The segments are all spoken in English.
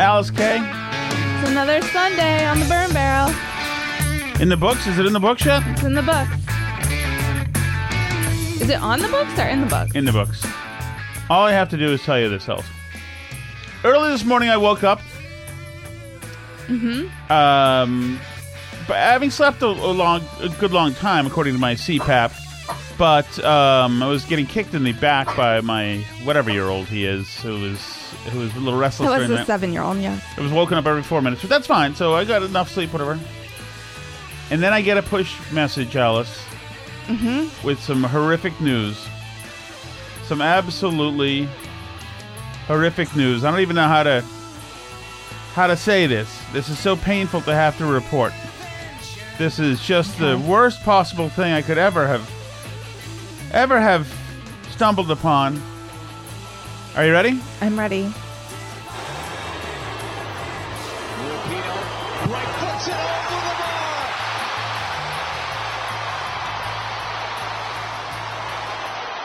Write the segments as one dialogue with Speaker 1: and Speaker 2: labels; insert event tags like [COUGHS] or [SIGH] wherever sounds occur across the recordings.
Speaker 1: Alice K.
Speaker 2: It's another Sunday on the burn barrel.
Speaker 1: In the books? Is it in the books yet?
Speaker 2: It's in the books. Is it on the books or in the books?
Speaker 1: In the books. All I have to do is tell you this, Alice. Early this morning, I woke up. Mm-hmm. Um, but having slept a, a long, a good long time, according to my CPAP. But um, I was getting kicked in the back by my whatever year old he is, who was who was a little restless.
Speaker 2: That was
Speaker 1: a
Speaker 2: seven-year-old. Yeah.
Speaker 1: It was woken up every four minutes, but that's fine. So I got enough sleep, whatever. And then I get a push message, Alice, mm-hmm. with some horrific news. Some absolutely horrific news. I don't even know how to how to say this. This is so painful to have to report. This is just the worst possible thing I could ever have ever have stumbled upon. Are you ready?
Speaker 2: I'm ready.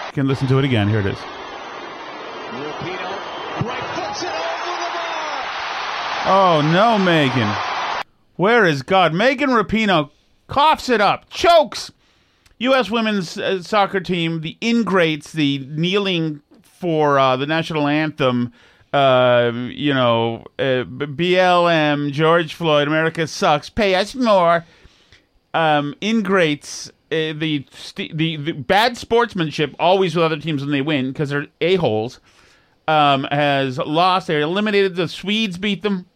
Speaker 1: You can listen to it again. Here it is. Oh no, Megan. Where is God? Megan Rapinoe coughs it up, chokes. U.S. women's uh, soccer team, the ingrates, the kneeling for uh, the national anthem, uh, you know, uh, BLM, George Floyd, America sucks, pay us more. Um, ingrates, uh, the, st- the the bad sportsmanship always with other teams when they win because they're a holes. Um, has lost. They're eliminated. The Swedes beat them,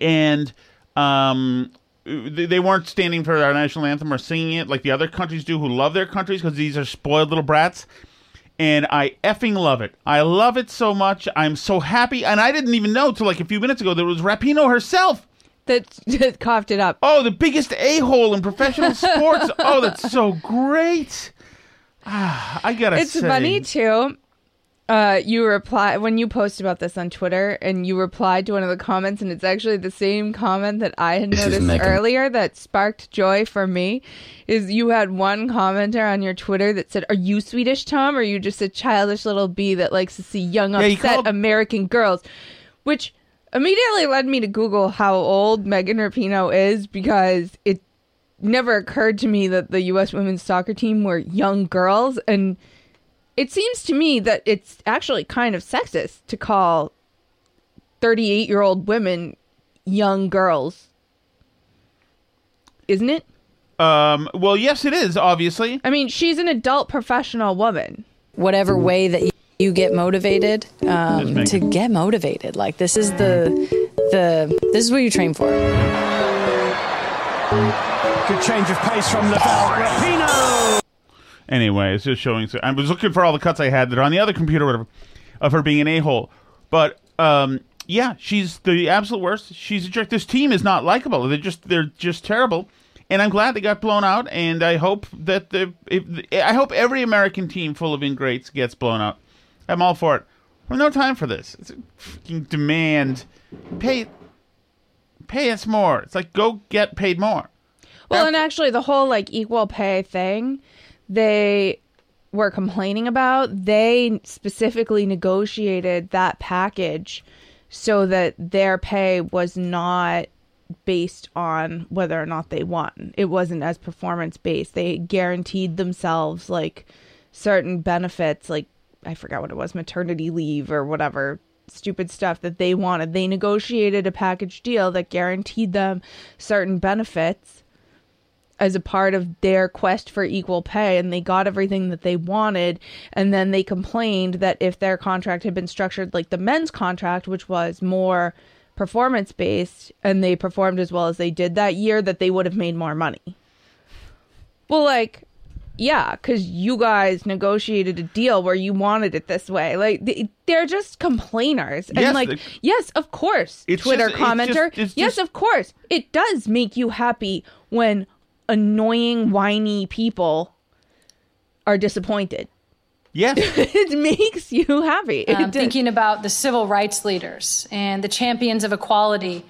Speaker 1: and um, they they weren't standing for our national anthem or singing it like the other countries do who love their countries because these are spoiled little brats. And I effing love it. I love it so much. I'm so happy. And I didn't even know till like a few minutes ago that it was Rapinoe herself.
Speaker 2: That [LAUGHS] that coughed it up.
Speaker 1: Oh, the biggest a hole in professional [LAUGHS] sports. oh, that's so great. Ah, I gotta
Speaker 2: It's
Speaker 1: say.
Speaker 2: funny too. Uh, you reply when you post about this on Twitter, and you replied to one of the comments, and it's actually the same comment that I had
Speaker 3: is
Speaker 2: noticed earlier that sparked joy for me. Is you had one commenter on your Twitter that said, "Are you Swedish, Tom? Or are you just a childish little bee that likes to see young,
Speaker 1: Yeah, he
Speaker 2: upset
Speaker 1: called-
Speaker 2: American girls?" Which immediately led me to Google how old Megan Rapinoe is because it never occurred to me that the U.S. women's soccer team were young girls, and it seems to me that it's actually kind of sexist to call 38 year old women young girls. Isn't it?
Speaker 1: Um, well, yes, it is obviously.
Speaker 2: I mean, she's an adult professional woman.
Speaker 4: whatever way that you, you get motivated um, to get motivated like this is the the this is what you train for
Speaker 5: Good change of pace from Lavelle. Rapinoe!
Speaker 1: Anyway, it's just showing. So I was looking for all the cuts I had that are on the other computer, whatever. of her being an a hole. But um, yeah, she's the absolute worst. She's a jerk. This team is not likable. They're just they're just terrible. And I'm glad they got blown out. And I hope that the if, I hope every American team full of ingrates gets blown out. I'm all for it. We have no time for this. It's a fucking demand. Pay pay us more. It's like go get paid more.
Speaker 2: Well, and actually, the whole like equal pay thing, they were complaining about. They specifically negotiated that package so that their pay was not based on whether or not they won. It wasn't as performance based. They guaranteed themselves like certain benefits, like I forgot what it was, maternity leave or whatever stupid stuff that they wanted. They negotiated a package deal that guaranteed them certain benefits as a part of their quest for equal pay and they got everything that they wanted and then they complained that if their contract had been structured like the men's contract which was more performance based and they performed as well as they did that year that they would have made more money. Well like yeah, cuz you guys negotiated a deal where you wanted it this way. Like they, they're just complainers. And
Speaker 1: Yes,
Speaker 2: like yes, of course. Twitter
Speaker 1: just- it's
Speaker 2: commenter.
Speaker 1: just- it's
Speaker 2: yes,
Speaker 1: just-
Speaker 2: of course. It does make you happy when annoying whiny people are disappointed.
Speaker 1: Yes. [LAUGHS]
Speaker 2: it makes you happy. It
Speaker 3: um, thinking about the civil rights leaders and the champions of equality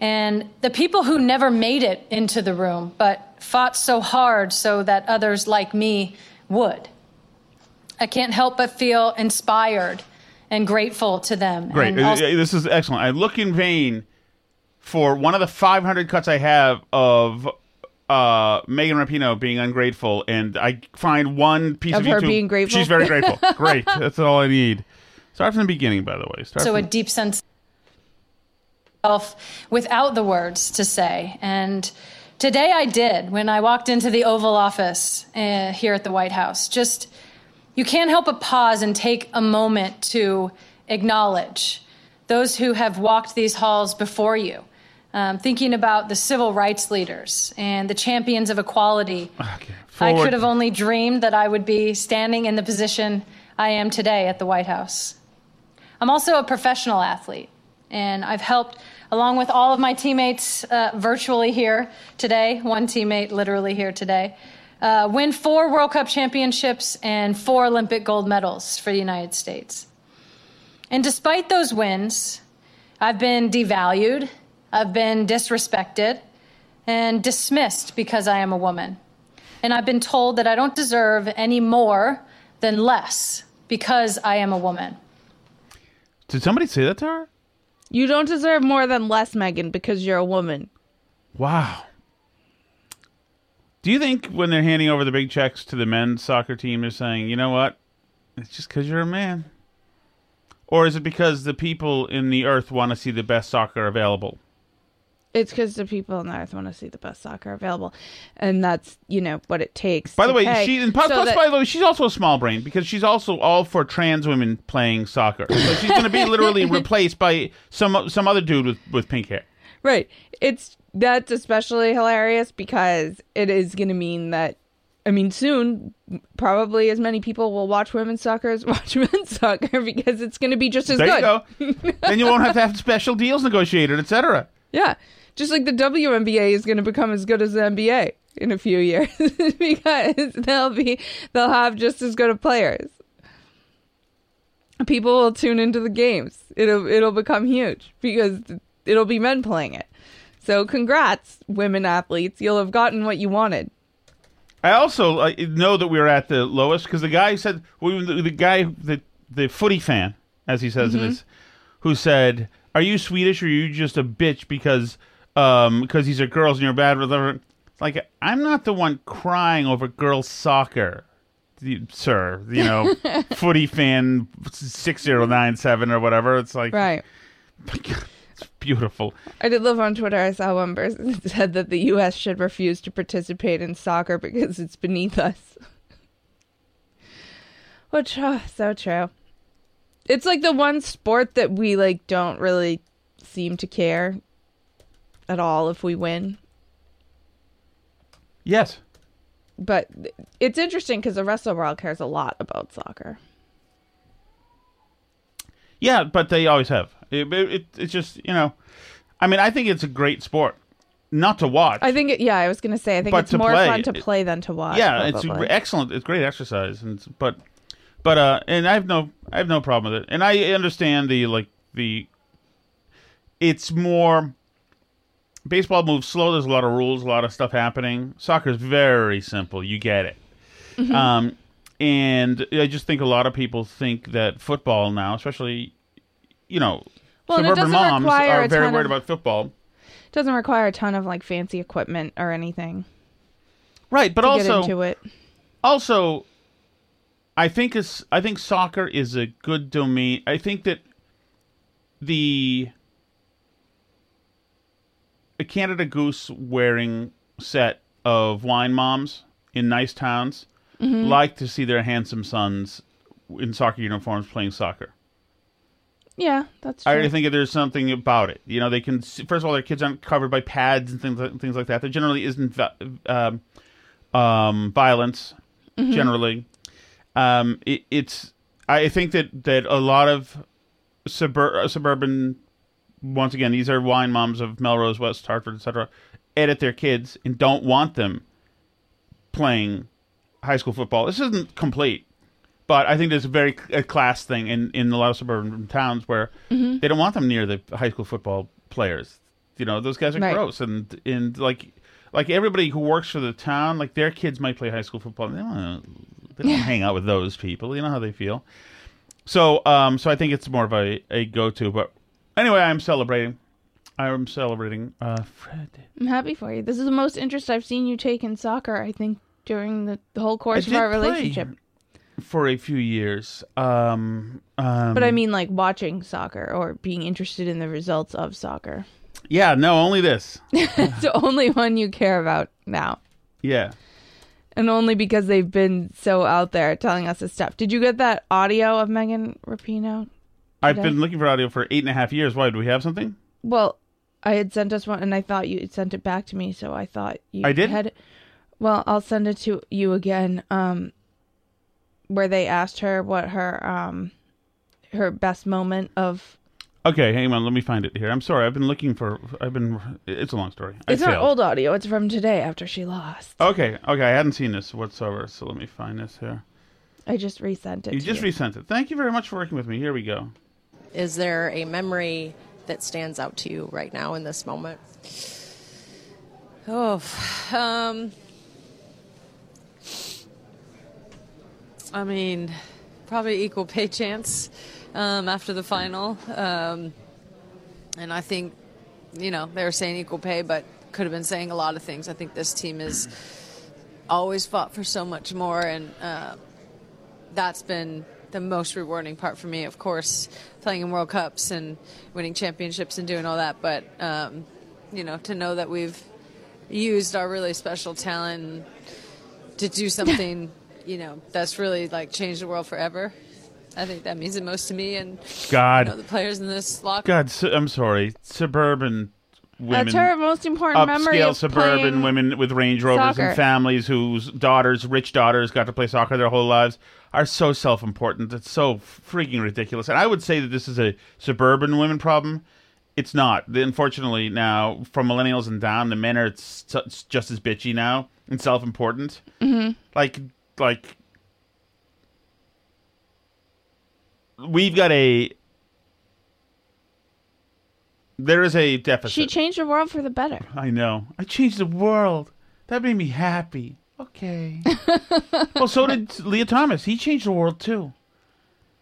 Speaker 3: and the people who never made it into the room but fought so hard so that others like me would. I can't help but feel inspired and grateful to them.
Speaker 1: Great. Uh,
Speaker 3: also-
Speaker 1: This is excellent. I look in vain for one of the 500 cuts I have of uh, Megan Rapinoe being ungrateful, and I find one piece of,
Speaker 2: Of her
Speaker 1: YouTube.
Speaker 2: being grateful?
Speaker 1: She's very grateful. [LAUGHS] Great. That's all I need. Start from the beginning, by the way. Start
Speaker 3: so a deep sense of self without the words to say. And today I did when I walked into the Oval Office uh, here at the White House. Just you can't help but pause and take a moment to acknowledge those who have walked these halls before you. Um, thinking about the civil rights leaders and the champions of equality. I could have only dreamed that I would be standing in the position I am today at the White House. I'm also a professional athlete, and I've helped, along with all of my teammates uh, virtually here today, one teammate literally here today, uh, win four World Cup championships and four Olympic gold medals for the United States. And despite those wins, I've been devalued, I've been disrespected, and dismissed because I am a woman. And I've been told that I don't deserve any more than less because I am a woman.
Speaker 1: Did somebody say that to her?
Speaker 2: you don't deserve more than less, Megan, because you're a woman.
Speaker 1: Wow. Do you think when they're handing over the big checks to the men's soccer team, they're saying, you know what? It's just because you're a man? Or is it because the people in the earth want to see the best soccer available?
Speaker 2: It's because the people on the earth want to see the best soccer available, and that's you know what it takes.
Speaker 1: By the way,
Speaker 2: pay.
Speaker 1: she and plus,
Speaker 2: So
Speaker 1: plus,
Speaker 2: that-
Speaker 1: by the way, she's also a small brain because she's also all for trans women playing soccer. So she's going to be literally [LAUGHS] replaced by some some other dude with, with pink hair.
Speaker 2: right. It's that's especially hilarious because it is going to mean that. I mean, soon, probably as many people will watch women's soccer as [LAUGHS] watch men's soccer because it's going to be just as
Speaker 1: There
Speaker 2: good.
Speaker 1: you go. [LAUGHS] then you won't have to have special deals negotiated, etc.
Speaker 2: Yeah. Just like the WNBA is going to become as good as the NBA in a few years [LAUGHS] because they'll be they'll have just as good of players. People will tune into the games. It'll it'll become huge because it'll be men playing it. So congrats women athletes. You'll have gotten what you wanted.
Speaker 1: I also uh, know that we were at the lowest because the guy said well, the, the guy the the footy fan, as he says in his, who said, "Are you Swedish or are you just a bitch because um because these are girls and you're bad with them?" Like I'm not the one crying over girls soccer, sir. You know, [LAUGHS] footy fan six zero nine seven or whatever. It's like
Speaker 2: Right.
Speaker 1: it's beautiful.
Speaker 2: I did love on Twitter. I saw one person that [LAUGHS] said that the U.S. should refuse to participate in soccer because it's beneath us. [LAUGHS] Which, oh, so true. It's like the one sport that we like don't really seem to care at all if we win.
Speaker 1: Yes.
Speaker 2: But it's interesting because the rest of the world cares a lot about soccer.
Speaker 1: Yeah, but they always have. It, it, it- it's just you know, I mean, I think it's a great sport, not to watch.
Speaker 2: I think, it, yeah, I was gonna say, I think it's more
Speaker 1: play,
Speaker 2: fun to play than to watch.
Speaker 1: yeah, it's excellent. It's great exercise, and but but uh, and I have no I have no problem with it, and I understand the like the. It's more. Baseball moves slow. There's a lot of rules, a lot of stuff happening. Soccer is very simple. You get it.
Speaker 2: Mm-hmm.
Speaker 1: Um, and I just think a lot of people think that football now, especially, you know,
Speaker 2: Well,
Speaker 1: suburban moms are very worried
Speaker 2: of-
Speaker 1: about football.
Speaker 2: doesn't require a ton of like fancy equipment or anything
Speaker 1: Right, but
Speaker 2: to
Speaker 1: also
Speaker 2: get into it.
Speaker 1: also I think is I think soccer is a good domain. I think that the a Canada Goose wearing set of wine moms in nice towns
Speaker 2: Mm-hmm.
Speaker 1: like to see their handsome sons in soccer uniforms playing soccer.
Speaker 2: Yeah, that's true.
Speaker 1: I think there's something about it. You know, they can see, first of all, their kids aren't covered by pads and things like, things like that. There generally isn't um, um, violence. Generally, um, it, it's. I think that that a lot of subur- suburban, once again, these are wine moms of Melrose, West Hartford, etc. Edit their kids and don't want them playing high school football. This isn't complete. But I think there's a very a class thing in, in a lot of suburban towns where
Speaker 2: Mm-hmm.
Speaker 1: they don't want them near the high school football players. You know, those guys are
Speaker 2: Right.
Speaker 1: gross, and and like like everybody who works for the town, like their kids might play high school football. They don't, they don't hang out with those people. You know how they feel. So um so I think it's more of a, a go to. But anyway, I'm celebrating. I'm celebrating. Uh, Fred.
Speaker 2: I'm happy for you. This is the most interest I've seen you take in soccer. I think during the, the whole course
Speaker 1: I
Speaker 2: of our relationship.
Speaker 1: for a few years. Um, um,
Speaker 2: But I mean, like watching soccer or being interested in the results of soccer.
Speaker 1: yeah, no, only this. [LAUGHS]
Speaker 2: it's the only one you care about now.
Speaker 1: Yeah.
Speaker 2: And only because they've been so out there telling us this stuff. Did you get that audio of Megan Rapinoe?
Speaker 1: I've been looking for audio for eight and a half years. Why? Do we have something?
Speaker 2: Well, I had sent us one, and I thought you had sent it back to me, so I thought you
Speaker 1: I did?
Speaker 2: had. Well, I'll send it to you again. Um, where they asked her what her um, her best moment of.
Speaker 1: Okay, hang on. Let me find it here. I'm sorry. I've been looking for. I've been. It's a long story. I
Speaker 2: It's not
Speaker 1: failed.
Speaker 2: old audio. It's from today after she lost.
Speaker 1: Okay, okay. I hadn't seen this whatsoever. So let me find this here.
Speaker 2: I just resent it.
Speaker 1: You just resent it. Thank you very much for working with me. Here we go.
Speaker 6: Is there a memory that stands out to you right now in this moment?
Speaker 7: Oh, um, I mean, probably equal pay chance um, after the final. Um, and I think, you know, they were saying equal pay, but could have been saying a lot of things. I think this team has always fought for so much more, and uh, that's been the most rewarding part for me. Of course, playing in World Cups and winning championships and doing all that, but um, you know, to know that we've used our really special talent to do [LAUGHS] something, you know, that's really like changed the world forever. I think that means the most to me and
Speaker 1: God.
Speaker 7: you know, the players in this locker.
Speaker 1: God, su- I'm sorry. Suburban women.
Speaker 2: That's her most important memory
Speaker 1: upscale
Speaker 2: of
Speaker 1: suburban women with Range Rovers
Speaker 2: soccer.
Speaker 1: and families whose daughters, rich daughters, got to play soccer their whole lives are so self-important. It's so freaking ridiculous. And I would say that this is a suburban women problem. It's not. Unfortunately, now from millennials and down, the men are just as bitchy now and self-important. Mm-hmm. Like, like we've got a. There is a deficit.
Speaker 2: She changed the world for the better.
Speaker 1: I know. I changed the world. That made me happy. Okay. [LAUGHS] well, so did Lia Thomas. He changed the world too.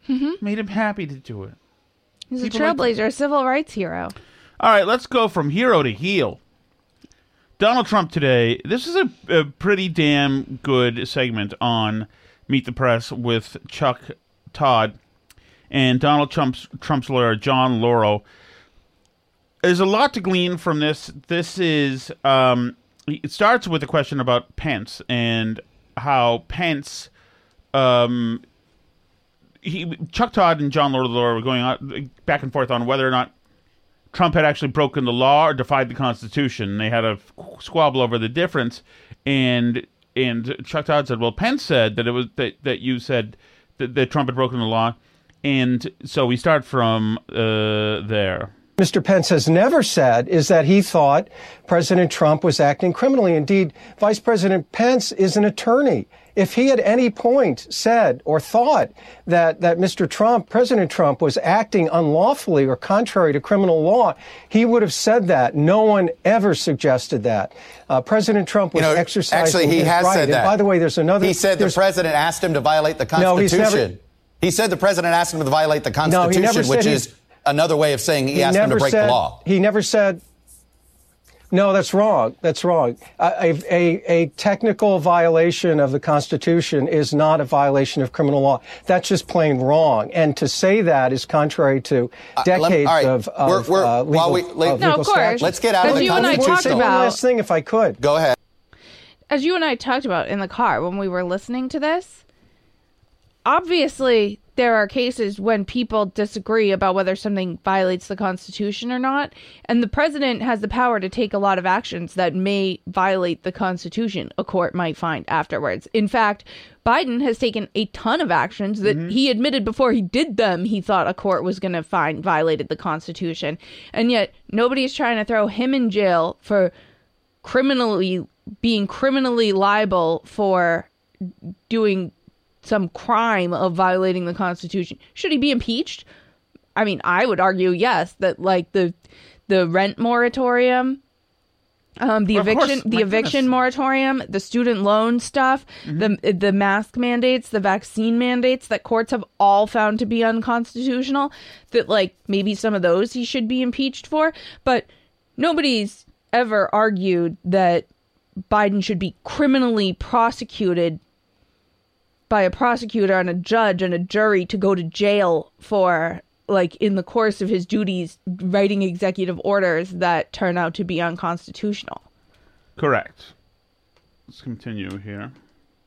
Speaker 1: Mm-hmm. Made him happy to do it.
Speaker 2: He's
Speaker 1: People
Speaker 2: a
Speaker 1: like-
Speaker 2: trailblazer, a civil rights hero.
Speaker 1: All right, let's go from hero to heel. Donald Trump today. This is a, a pretty damn good segment on Meet the Press with Chuck Todd and Donald Trump's Trump's lawyer John Lauro. There's a lot to glean from this. This is um, it starts with a question about Pence and how Pence um, he Chuck Todd and John Lauro were going on back and forth on whether or not Trump had actually broken the law or defied the Constitution. They had a squabble over the difference, and and Chuck Todd said, "Well, Pence said that it was that, that you said that, that Trump had broken the law, And so we start from uh, there.
Speaker 8: Mr. Pence has never said is that he thought President Trump was acting criminally. Indeed, Vice President Pence is an attorney. If he at any point said or thought that, that Mr. Trump, President Trump, was acting unlawfully or contrary to criminal law, he would have said that. No one ever suggested that. Uh, President Trump was
Speaker 9: You know,
Speaker 8: exercising
Speaker 9: actually, he
Speaker 8: his
Speaker 9: has
Speaker 8: right.
Speaker 9: said
Speaker 8: And
Speaker 9: that.
Speaker 8: by the way, there's another.
Speaker 9: He said the president asked him to violate the Constitution.
Speaker 8: No, he's never-
Speaker 9: he said the president asked him to violate the
Speaker 8: No, he
Speaker 9: Constitution,
Speaker 8: never said
Speaker 9: which is another way of saying he, asked him to break
Speaker 8: said,
Speaker 9: the law.
Speaker 8: He never said. No, that's wrong. That's wrong. A, a, a technical violation of the Constitution is not a violation of criminal law. That's just plain wrong. And to say that is contrary to decades
Speaker 9: Uh, let me-
Speaker 8: decades
Speaker 9: all right.
Speaker 8: of, of
Speaker 9: We're- we're-
Speaker 8: uh, legal,
Speaker 9: while we-
Speaker 8: of
Speaker 9: No,
Speaker 2: of
Speaker 8: legal
Speaker 2: course.
Speaker 8: statutes.
Speaker 9: Let's get out of
Speaker 2: As
Speaker 9: the
Speaker 2: you and I
Speaker 9: Constitution.
Speaker 2: talked
Speaker 8: Say one
Speaker 2: about-
Speaker 8: last thing, if I could.
Speaker 9: Go ahead.
Speaker 2: as you and I talked about in the car when we were listening to this, obviously there are cases when people disagree about whether something violates the Constitution or not, and the president has the power to take a lot of actions that may violate the Constitution, a court might find afterwards. In fact, Biden has taken a ton of actions that mm-hmm. he admitted before he did them he thought a court was going to find violated the Constitution. And yet nobody's trying to throw him in jail for criminally being criminally liable for doing some crime of violating the Constitution. Should he be impeached? I mean, I would argue yes that like the the rent moratorium, um, the
Speaker 1: Well, of course.
Speaker 2: eviction the eviction
Speaker 1: goodness.
Speaker 2: moratorium, the student loan stuff, the the mask mandates, the vaccine mandates that courts have all found to be unconstitutional. That like maybe some of those he should be impeached for, but nobody's ever argued that Biden should be criminally prosecuted by a prosecutor and a judge and a jury to go to jail for like in the course of his duties writing executive orders that turn out to be unconstitutional.
Speaker 1: Correct. Let's continue here.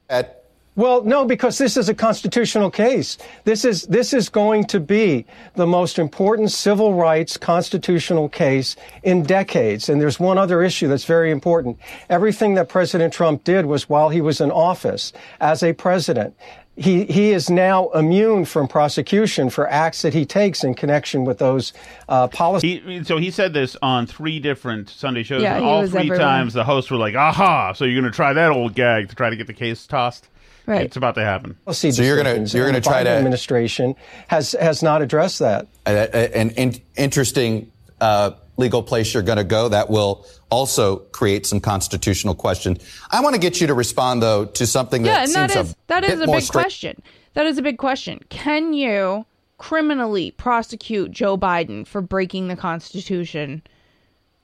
Speaker 9: At
Speaker 8: Well, no, because this is a constitutional case. This is this is going to be the most important civil rights constitutional case in decades. And there's one other issue that's very important. Everything that President Trump did was while he was in office as a president. He he is now immune from prosecution for acts that he takes in connection with those uh, policies.
Speaker 1: He, so he said this on three different Sunday shows,
Speaker 2: Yeah,
Speaker 1: and all three
Speaker 2: everywhere.
Speaker 1: times the hosts were like, "Aha! So you're going to try that old gag to try to get the case tossed?"
Speaker 2: Right.
Speaker 1: It's about to happen.
Speaker 8: policy
Speaker 9: So you're gonna- you're gonna try to-
Speaker 8: administration has has not addressed that.
Speaker 9: a- a- an in- interesting uh, legal place you're going to go. That will also create some constitutional questions. I want to get you to respond, though, to something
Speaker 2: Yeah,
Speaker 9: that
Speaker 2: and
Speaker 9: seems
Speaker 2: that is
Speaker 9: a
Speaker 2: that is
Speaker 9: bit
Speaker 2: a
Speaker 9: more
Speaker 2: big
Speaker 9: straight-
Speaker 2: question. That is a big question. Can you criminally prosecute Joe Biden for breaking the Constitution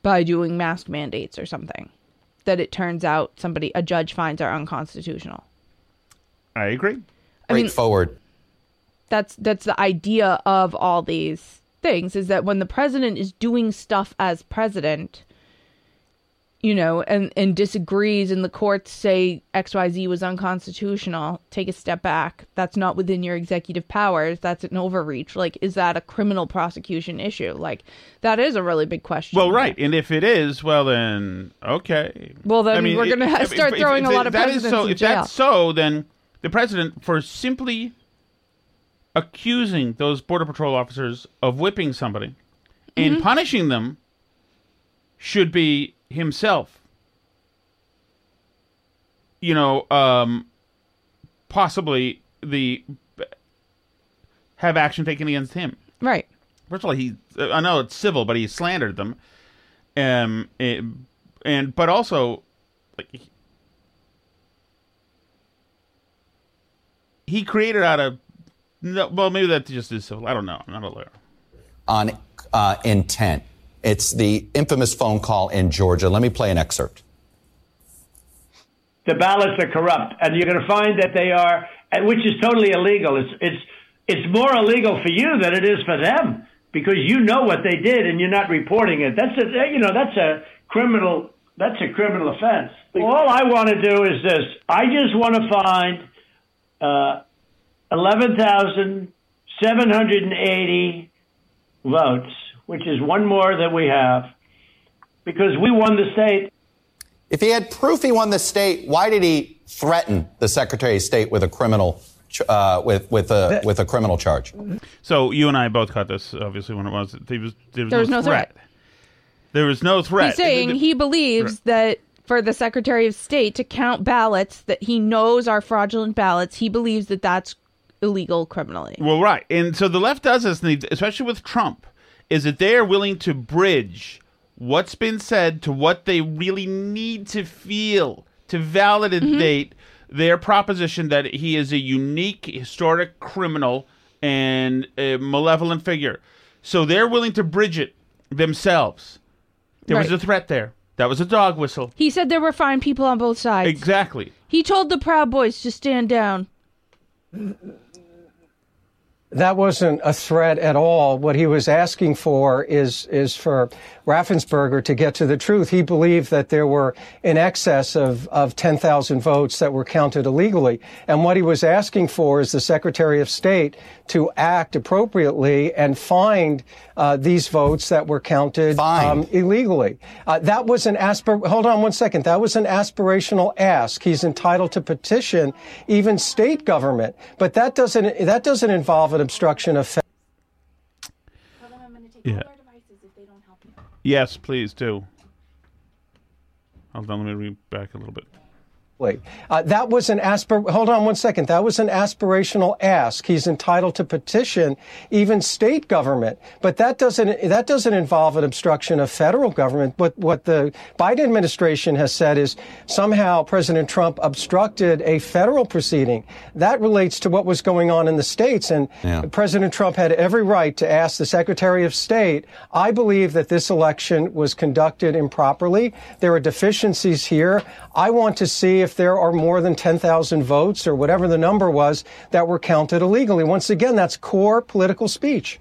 Speaker 2: by doing mask mandates or something that it turns out somebody a judge finds are unconstitutional?
Speaker 1: I agree.
Speaker 2: I mean,
Speaker 9: Straightforward.
Speaker 2: that's that's the idea of all these things is that when the president is doing stuff as president you know and and disagrees and the courts say xyz was unconstitutional take a step back. That's not within your executive powers. That's an overreach. Like is that a criminal prosecution issue? Like that is a really big question.
Speaker 1: Well, right, and if it is, well then, okay.
Speaker 2: Well, then we're gonna
Speaker 1: it-
Speaker 2: ha- [LAUGHS] start throwing a lot of
Speaker 1: that is
Speaker 2: presidents
Speaker 1: so,
Speaker 2: in
Speaker 1: If that's so, then the president, for simply accusing those border patrol officers of whipping somebody and
Speaker 2: Mm-hmm.
Speaker 1: punishing them, should be himself. You know, um, possibly the have action taken against him.
Speaker 2: right
Speaker 1: First of all, he I know it's civil, but he slandered them, um, eh, and but also like he- he created out of no, well maybe that just is civil. I don't know. I'm not a lawyer.
Speaker 9: on uh, intent. It's the infamous phone call in Georgia. Let me play an excerpt.
Speaker 5: the ballots are corrupt, and you're going to find that they are, and which is totally illegal. It's it's it's more illegal for you than it is for them because you know what they did and you're not reporting it. That's a you know that's a criminal that's a criminal offense. All I want to do is this: I just want to find uh, eleven thousand seven hundred and eighty votes, which is one more than we have, because we won the state.
Speaker 9: If he had proof he won the state, why did he threaten the Secretary of State with a criminal uh, with with a with a criminal charge.
Speaker 1: So you and I both caught this, obviously, when it was. There was, there was,
Speaker 2: There was
Speaker 1: no,
Speaker 2: no
Speaker 1: threat.
Speaker 2: threat.
Speaker 1: There was no threat.
Speaker 2: He's saying
Speaker 1: The- the-
Speaker 2: he believes that for the Secretary of State to count ballots that he knows are fraudulent ballots, he believes that that's illegal criminally.
Speaker 1: Well, right, and so the left does this, especially with Trump, is that they are willing to bridge what's been said to what they really need to feel to validate mm-hmm. their proposition that he is a unique historic criminal and a malevolent figure. So they're willing to bridge it themselves. There was a threat there. That was a dog whistle.
Speaker 2: He said there were fine people on both sides.
Speaker 1: Exactly.
Speaker 2: He told the Proud Boys to stand down.
Speaker 8: That wasn't a threat at all. What he was asking for is is for Raffensperger to get to the truth. He believed that there were in excess of, of 10,000 votes that were counted illegally. And what he was asking for is the Secretary of State to act appropriately and find uh, these votes that were counted um, illegally. Uh, that was an aspir. Hold on one second. That was an aspirational ask. He's entitled to petition even state government, but that doesn't that doesn't involve an obstruction of. Fe-
Speaker 1: Yeah. Yes, please do. Hold on, let me read back a little bit.
Speaker 8: Uh, that was an aspir. Hold on one second. That was an aspirational ask. He's entitled to petition even state government, but that doesn't that doesn't involve an obstruction of federal government. But what the Biden administration has said is somehow President Trump obstructed a federal proceeding. That relates to what was going on in the states, and
Speaker 9: Yeah.
Speaker 8: President Trump had every right to ask the Secretary of State. I believe that this election was conducted improperly. There are deficiencies here. I want to see if there are more than 10,000 votes or whatever the number was that were counted illegally. Once again, that's core political speech.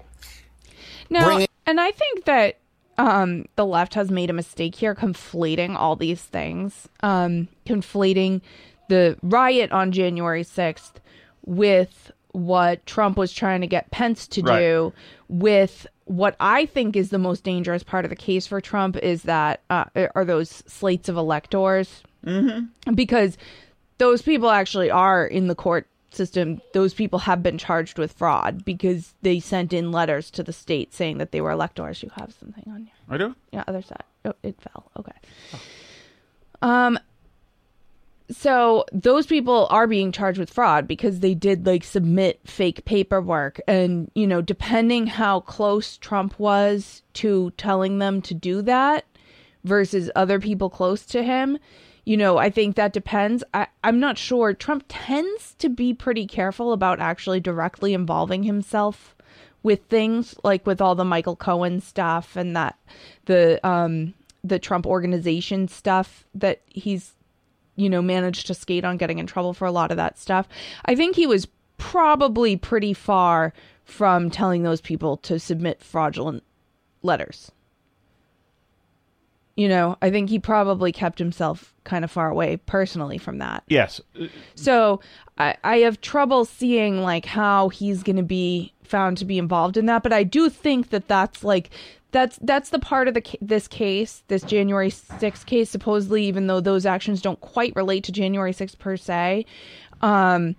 Speaker 2: No, and I think that um, the left has made a mistake here, conflating all these things, um, conflating the riot on January sixth with what Trump was trying to get Pence to
Speaker 10: Right.
Speaker 2: do, with what I think is the most dangerous part of the case for Trump is that uh, are those slates of electors
Speaker 1: Mm-hmm.
Speaker 2: because those people actually are in the court system. Those people have been charged with fraud because they sent in letters to the state saying that they were electors you have something on you.
Speaker 1: I do.
Speaker 2: yeah other side. Oh it fell. Okay. Um so those people are being charged with fraud because they did like submit fake paperwork. And you know depending how close trump was to telling them to do that versus other people close to him you know i think that depends I, i'm not sure trump tends to be pretty careful about actually directly involving himself with things like with all the michael cohen stuff and that the um the trump organization stuff that he's you know, managed to skate on getting in trouble for a lot of that stuff. I think he was probably pretty far from telling those people to submit fraudulent letters. You know, I think he probably kept himself kind of far away personally from that.
Speaker 1: Yes.
Speaker 2: So I, I have trouble seeing like how he's going to be found to be involved in that, but I do think that that's like that's that's the part of the this case, this January 6th case. Supposedly, even though those actions don't quite relate to January 6th per se, um,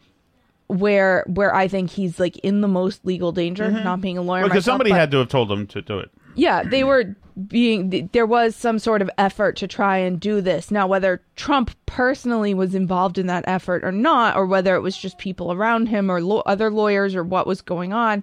Speaker 2: where where I think he's like in the most legal danger, not being a lawyer.
Speaker 1: Because
Speaker 2: myself,
Speaker 1: somebody
Speaker 2: but-
Speaker 1: had to have told him to do it.
Speaker 2: Yeah, they were being there was some sort of effort to try and do this. Now whether Trump personally was involved in that effort or not or whether it was just people around him or lo- other lawyers or what was going on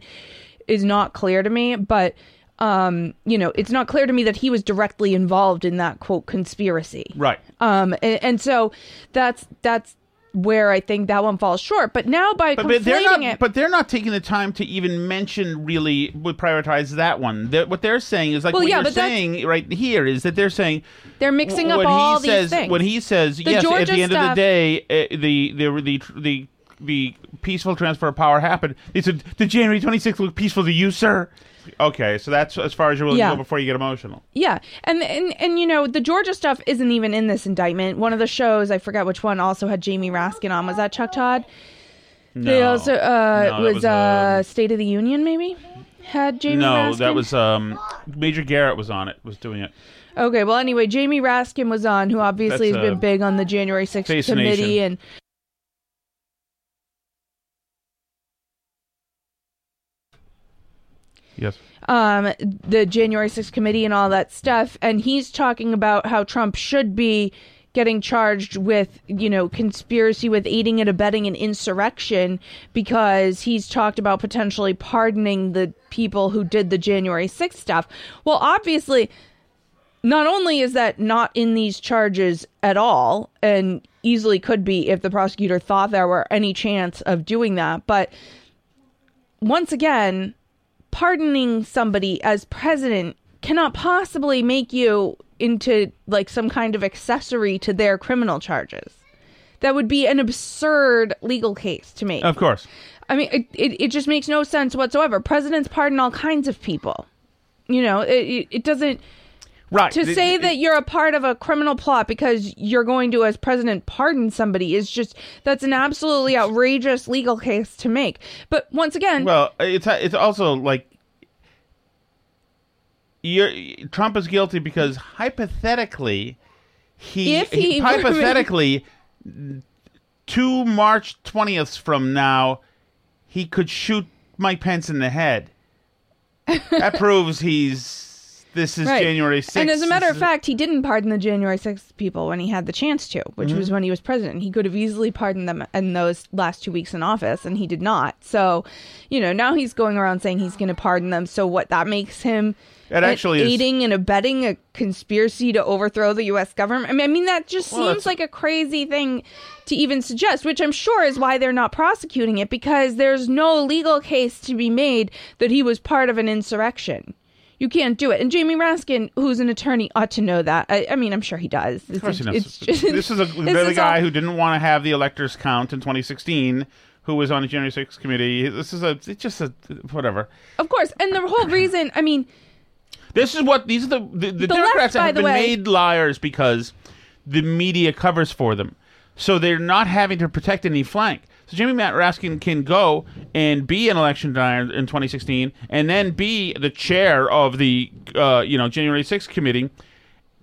Speaker 2: is not clear to me, but um, you know, it's not clear to me that he was directly involved in that quote conspiracy.
Speaker 1: Right.
Speaker 2: Um, and, and so that's that's where I think that one falls short. But now by
Speaker 1: But, but they're not.
Speaker 2: it,
Speaker 1: But they're not taking the time to even mention really would prioritize that one. They're- what they're saying is like
Speaker 2: Well,
Speaker 1: what
Speaker 2: yeah,
Speaker 1: you're saying right here is that they're saying
Speaker 2: they're mixing
Speaker 1: when
Speaker 2: up
Speaker 1: he
Speaker 2: all these
Speaker 1: says,
Speaker 2: things.
Speaker 1: When he says
Speaker 2: The
Speaker 1: yes, at the end of the day, uh, the the the the the peaceful transfer of power happened. He said, "Did January 26th look peaceful to you, sir?" Okay, so that's as far as you're willing
Speaker 2: Yeah.
Speaker 1: to go before you get emotional.
Speaker 2: Yeah, and and and you know the Georgia stuff isn't even in this indictment. One of the shows, I forget which one, also had Jamie Raskin on. Was that Chuck Todd? They
Speaker 1: No.
Speaker 2: also uh,
Speaker 1: No,
Speaker 2: was,
Speaker 1: was,
Speaker 2: uh, State of the Union, maybe had Jamie. Raskin.
Speaker 1: No,
Speaker 2: Raskin?
Speaker 1: that was um, Major Garrett was on it. Was doing it.
Speaker 2: okay. Well, anyway, Jamie Raskin was on, who obviously
Speaker 1: That's,
Speaker 2: has
Speaker 1: been
Speaker 2: big on the January sixth
Speaker 1: Face
Speaker 2: committee,
Speaker 1: Nation.
Speaker 2: and
Speaker 1: Yes.
Speaker 2: um, the January 6th committee and all that stuff. And he's talking about how Trump should be getting charged with, you know, conspiracy with aiding and abetting an insurrection because he's talked about potentially pardoning the people who did the January 6th stuff. Well, obviously, not only is that not in these charges at all, and easily could be if the prosecutor thought there were any chance of doing that, but once again, pardoning somebody as president cannot possibly make you into like some kind of accessory to their criminal charges. That would be an absurd legal case to make.
Speaker 1: Of course.
Speaker 2: I mean, it, it, it just makes no sense whatsoever. Presidents pardon all kinds of people. You know, it, it, it doesn't.
Speaker 1: Right.
Speaker 2: To
Speaker 1: It-
Speaker 2: say
Speaker 1: it-
Speaker 2: that you're a part of a criminal plot because you're going to, as president, pardon somebody is just, that's an absolutely outrageous legal case to make. But once again,
Speaker 1: Well, it's it's also like you're, Trump is guilty because hypothetically he,
Speaker 2: If he were- [LAUGHS]
Speaker 1: hypothetically two March twentieths from now he could shoot Mike Pence in the head. That [LAUGHS] proves he's this is
Speaker 2: Right.
Speaker 1: January sixth.
Speaker 2: And as a matter of fact, he didn't pardon the January 6th people when he had the chance to, which
Speaker 1: Mhm.
Speaker 2: was when he was president. He could have easily pardoned them in those last two weeks in office, and he did not. So, you know, now he's going around saying he's going to pardon them. So, what that makes him
Speaker 1: That actually is-
Speaker 2: aiding and abetting a conspiracy to overthrow the U.S. government. I mean, I mean that just
Speaker 1: Well,
Speaker 2: seems
Speaker 1: that's-
Speaker 2: like a crazy thing to even suggest, which I'm sure is why they're not prosecuting it because there's no legal case to be made that he was part of an insurrection. You can't do it. And Jamie Raskin, who's an attorney, ought to know that. I, I mean, I'm sure he does.
Speaker 1: Of course he knows.
Speaker 2: Just-
Speaker 1: this is a,
Speaker 2: this
Speaker 1: the guy
Speaker 2: all-
Speaker 1: who didn't want to have the electors count in 2016, who was on the January 6th committee. This is a it's just a whatever.
Speaker 2: Of course. And the whole reason, I mean,
Speaker 1: This is what these are the the, the,
Speaker 2: The
Speaker 1: Democrats
Speaker 2: left,
Speaker 1: have been
Speaker 2: way-
Speaker 1: made liars because the media covers for them, so they're not having to protect any flank. So Jimmy Matt Raskin can go and be an election denier in 2016, and then be the chair of the uh, you know January 6th committee,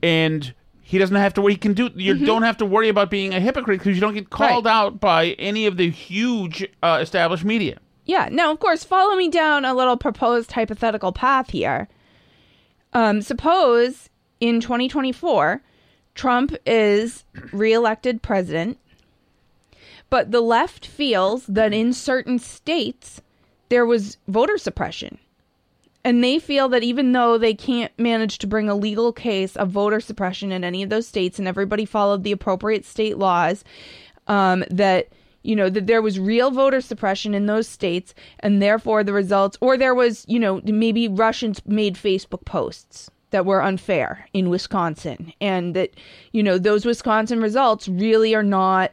Speaker 1: and he doesn't have to. He can do. You don't have to worry about being a hypocrite because you don't get called out by any of the huge uh, established media.
Speaker 2: Yeah. Now, of course, follow me down a little proposed hypothetical path here. Um, suppose in 2024, Trump is reelected president, but the left feels that in certain states there was voter suppression. And they feel that even though they can't manage to bring a legal case of voter suppression in any of those states, and everybody followed the appropriate state laws, um, that you know that there was real voter suppression in those states, and therefore the results, or there was you know maybe Russians made Facebook posts that were unfair in Wisconsin, and that you know those Wisconsin results really are not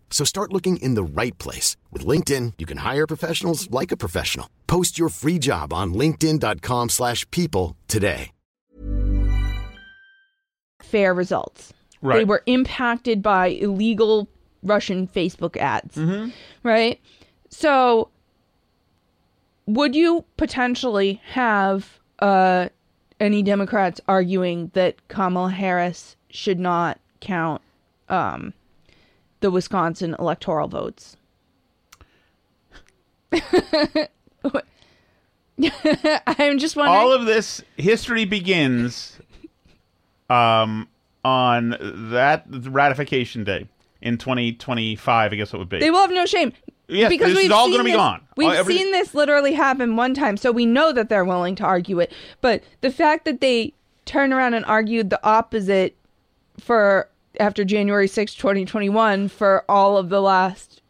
Speaker 10: So start looking in the right place. With LinkedIn, you can hire professionals like a professional. Post your free job on linkedin.com/people slash people today.
Speaker 2: fair results.
Speaker 10: Right.
Speaker 2: They were impacted by illegal Russian Facebook ads. Right? So would you potentially have uh, any Democrats arguing that Kamala Harris should not count um, the Wisconsin electoral votes? [LAUGHS] I'm just wondering.
Speaker 1: All of this history begins um, on that ratification day in 2025. I guess it would be.
Speaker 2: They will have no shame.
Speaker 1: Yes,
Speaker 2: because
Speaker 1: this is
Speaker 2: we've
Speaker 1: all gonna be gone.
Speaker 2: We've
Speaker 1: All- every-
Speaker 2: seen this literally happen one time, so we know that they're willing to argue it. But the fact that they turn around and argued the opposite for after January sixth, 2021 for all of the last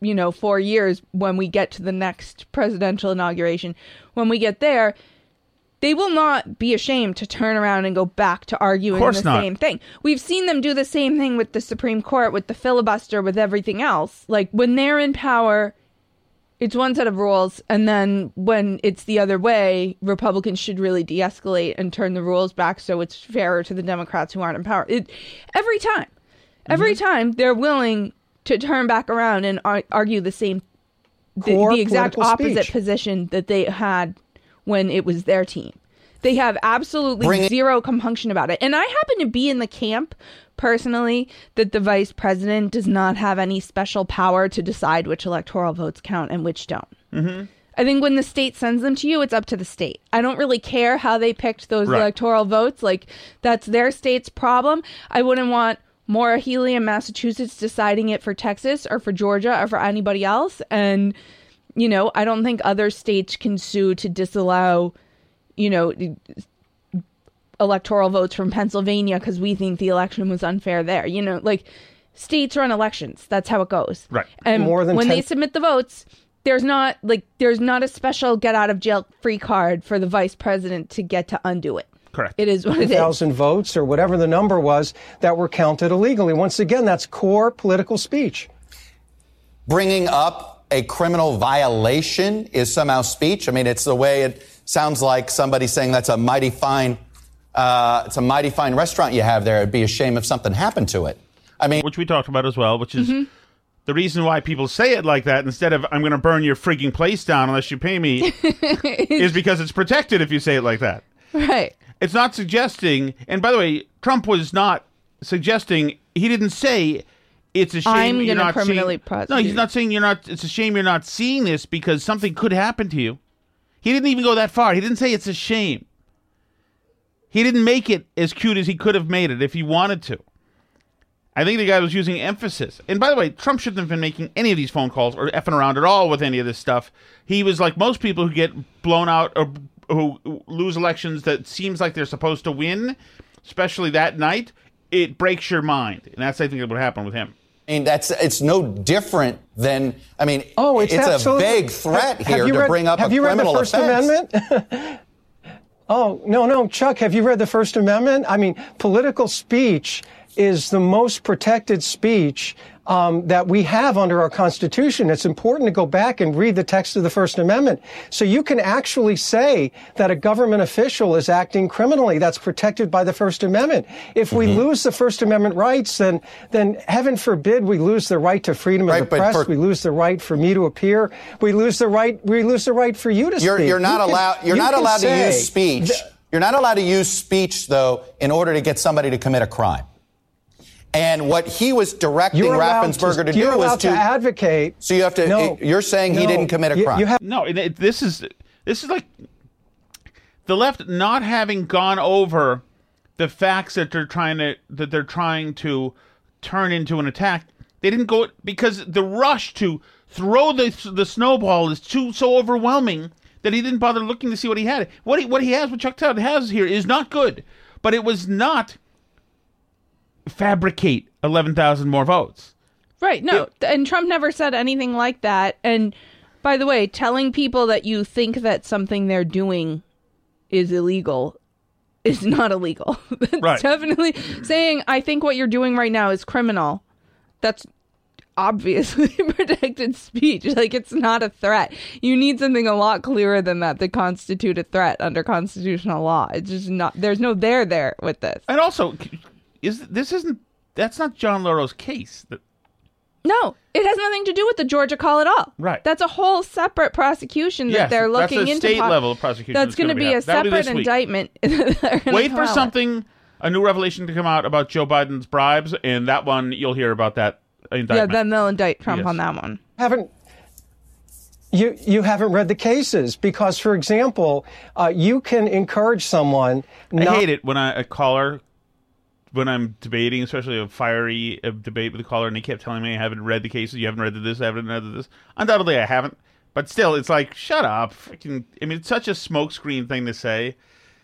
Speaker 2: you know, 4 years when we get to the next presidential inauguration. When we get there, they will not be ashamed to turn around and go back to arguing the
Speaker 1: not.
Speaker 2: same thing. We've seen them do the same thing with the Supreme Court, with the filibuster, with everything else. Like when they're in power, it's one set of rules, and then when it's the other way, Republicans should really de-escalate and turn the rules back so it's fairer to the Democrats who aren't in power. It, every time, every
Speaker 1: Mm-hmm.
Speaker 2: time they're willing to turn back around and ar- argue the same, the, the exact opposite
Speaker 8: speech.
Speaker 2: position that they had when it was their team. They have absolutely
Speaker 9: Bring
Speaker 2: zero compunction about it. And I happen to be in the camp personally that the vice president does not have any special power to decide which electoral votes count and which don't.
Speaker 1: Mm-hmm.
Speaker 2: I think when the state sends them to you, it's up to the state. I don't really care how they picked those
Speaker 1: Right.
Speaker 2: electoral votes. Like, that's their state's problem. I wouldn't want Maura Healey in Massachusetts deciding it for Texas or for Georgia or for anybody else. And, you know, I don't think other states can sue to disallow, you know, electoral votes from Pennsylvania because we think the election was unfair there. You know, like states run elections. That's how it goes.
Speaker 1: Right.
Speaker 2: And
Speaker 8: More than
Speaker 2: when
Speaker 8: 10
Speaker 2: they submit the votes, there's not like there's not a special get out of jail free card for the vice president to get to undo it.
Speaker 1: Correct.
Speaker 2: It is what it is.
Speaker 8: 2,000 votes or whatever the number was that were counted illegally. Once again, that's core political speech.
Speaker 9: bringing up a criminal violation is somehow speech. I mean, it's the way it sounds like somebody saying that's a mighty fine, uh, it's a mighty fine restaurant you have there. It'd be a shame if something happened to it. I mean,
Speaker 1: which we talked about as well, which is
Speaker 2: Mm-hmm.
Speaker 1: the reason why people say it like that instead of "I'm going to burn your freaking place down unless you pay me," [LAUGHS] is because it's protected if you say it like that.
Speaker 2: Right.
Speaker 1: It's not suggesting. And by the way, Trump was not suggesting. He didn't say it's a shame
Speaker 2: I'm
Speaker 1: you're
Speaker 2: gonna
Speaker 1: not
Speaker 2: criminally
Speaker 1: seeing. No, he's not saying you're not. It's a shame you're not seeing this because something could happen to you. He didn't even go that far. He didn't say it's a shame. He didn't make it as cute as he could have made it if he wanted to. I think the guy was using emphasis. And by the way, Trump shouldn't have been making any of these phone calls or effing around at all with any of this stuff. He was like most people who get blown out or who lose elections that seems like they're supposed to win, especially that night. It breaks your mind, and that's I think what happened with him.
Speaker 9: I mean, that's it's no different than. I mean,
Speaker 8: Oh, it's,
Speaker 9: a
Speaker 8: absolutely-
Speaker 9: vague threat
Speaker 8: Have- have
Speaker 9: here
Speaker 8: you
Speaker 9: to
Speaker 8: read-
Speaker 9: bring up
Speaker 8: have
Speaker 9: a
Speaker 8: you read the
Speaker 9: criminal
Speaker 8: First
Speaker 9: offense.
Speaker 8: Amendment? [LAUGHS] oh no, no, Chuck. Have you read the First Amendment? I mean, political speech is the most protected speech um, that we have under our Constitution. It's important to go back and read the text of the First Amendment, so you can actually say that a government official is acting criminally. That's protected by the First Amendment. If we
Speaker 9: Mm-hmm.
Speaker 8: lose the First Amendment rights, then then heaven forbid we lose the right to freedom of
Speaker 9: Right,
Speaker 8: the press.
Speaker 9: for-
Speaker 8: we lose the right for me to appear. We lose the right. We lose the right for you to
Speaker 9: You're,
Speaker 8: speak.
Speaker 9: you're not
Speaker 8: You can-
Speaker 9: allowed. You're
Speaker 8: you
Speaker 9: not allowed to use speech.
Speaker 8: that-
Speaker 9: You're not allowed to use speech though in order to get somebody to commit a crime. And what he was directing
Speaker 8: You're
Speaker 9: Raffensperger to,
Speaker 8: you're
Speaker 9: do was to,
Speaker 8: to advocate.
Speaker 9: So you have to.
Speaker 8: No,
Speaker 9: you're saying he didn't commit a crime.
Speaker 8: you have-
Speaker 1: No, it, it- this is this is like the left not having gone over the facts that they're trying to that they're trying to turn into an attack. They didn't go because the rush to throw the the snowball is too so overwhelming that he didn't bother looking to see what he had. What he what he has, what Chuck Todd has here, is not good. But it was not fabricate eleven thousand more votes.
Speaker 2: Right. No. and Trump never said anything like that. And by the way, telling people that you think that something they're doing is illegal is [LAUGHS] not illegal. [LAUGHS]
Speaker 1: Right.
Speaker 2: definitely saying I think what you're doing right now is criminal. That's obviously [LAUGHS] protected speech. Like it's not a threat. You need something a lot clearer than that to constitute a threat under constitutional law. It's just not there's no there there with this.
Speaker 1: And also, is this isn't that's not John Lauro's case. That
Speaker 2: No, it has nothing to do with the Georgia call at all.
Speaker 1: Right.
Speaker 2: That's a whole separate prosecution that
Speaker 1: Yes,
Speaker 2: they're looking
Speaker 1: that's
Speaker 2: looking
Speaker 1: a
Speaker 2: into.
Speaker 1: state level prosecution
Speaker 2: That's
Speaker 1: that's
Speaker 2: going to be
Speaker 1: be
Speaker 2: a
Speaker 1: out. Be
Speaker 2: separate indictment. that [LAUGHS] they're gonna
Speaker 1: Wait for something, a new revelation to come out about Joe Biden's bribes, and that one you'll hear about that indictment.
Speaker 2: Yeah, then they'll indict Trump
Speaker 1: Yes.
Speaker 2: on that one.
Speaker 8: haven't you you haven't read the cases because, for example, uh, you can encourage someone.
Speaker 1: I
Speaker 8: Not,
Speaker 1: hate it when I, a caller, when I'm debating, especially a fiery uh, debate with a caller, and they kept telling me I haven't read the cases, you haven't read this, I haven't read this. Undoubtedly, I haven't. But still, it's like, shut up. Freaking, I mean, it's such a smokescreen thing to say.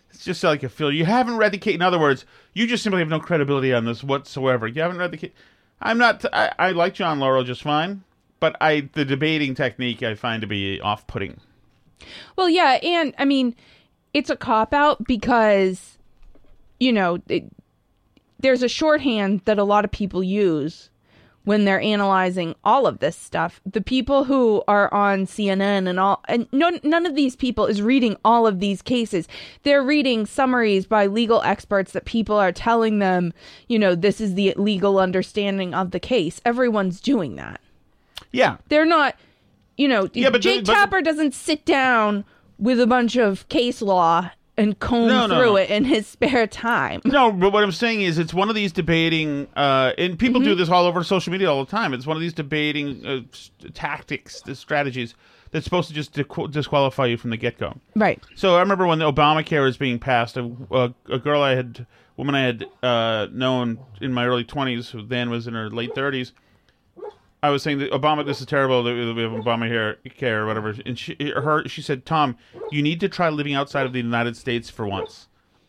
Speaker 1: It's just like a feel. You haven't read the case. In other words, you just simply have no credibility on this whatsoever. You haven't read the case. I'm not. I, I like John Lauro just fine, but I the debating technique I find to be off-putting.
Speaker 2: Well, yeah, and I mean, it's a cop out because, you know, it, there's a shorthand that a lot of people use when they're analyzing all of this stuff. The people who are on CNN and all, and none, none of these people is reading all of these cases. They're reading summaries by legal experts that people are telling them, you know, this is the legal understanding of the case. Everyone's doing that.
Speaker 1: Yeah.
Speaker 2: They're not, you know,
Speaker 1: Yeah, but-
Speaker 2: Jake
Speaker 1: but-
Speaker 2: Tapper doesn't sit down with a bunch of case law and comb
Speaker 1: No, no,
Speaker 2: through
Speaker 1: no.
Speaker 2: it in his spare time.
Speaker 1: No, but what I'm saying is, it's one of these debating, uh, and people
Speaker 2: Mm-hmm.
Speaker 1: do this all over social media all the time. It's one of these debating uh, tactics, the strategies that's supposed to just disqu- disqualify you from the get go.
Speaker 2: Right.
Speaker 1: So I remember when the Obamacare was being passed, a, a, a girl I had, woman I had uh, known in my early 20s, who then was in her late 30s. I was saying that Obama, this is terrible that we have Obamacare care or whatever, and she, her, she said, "Tom, you need to try living outside of the United States for once.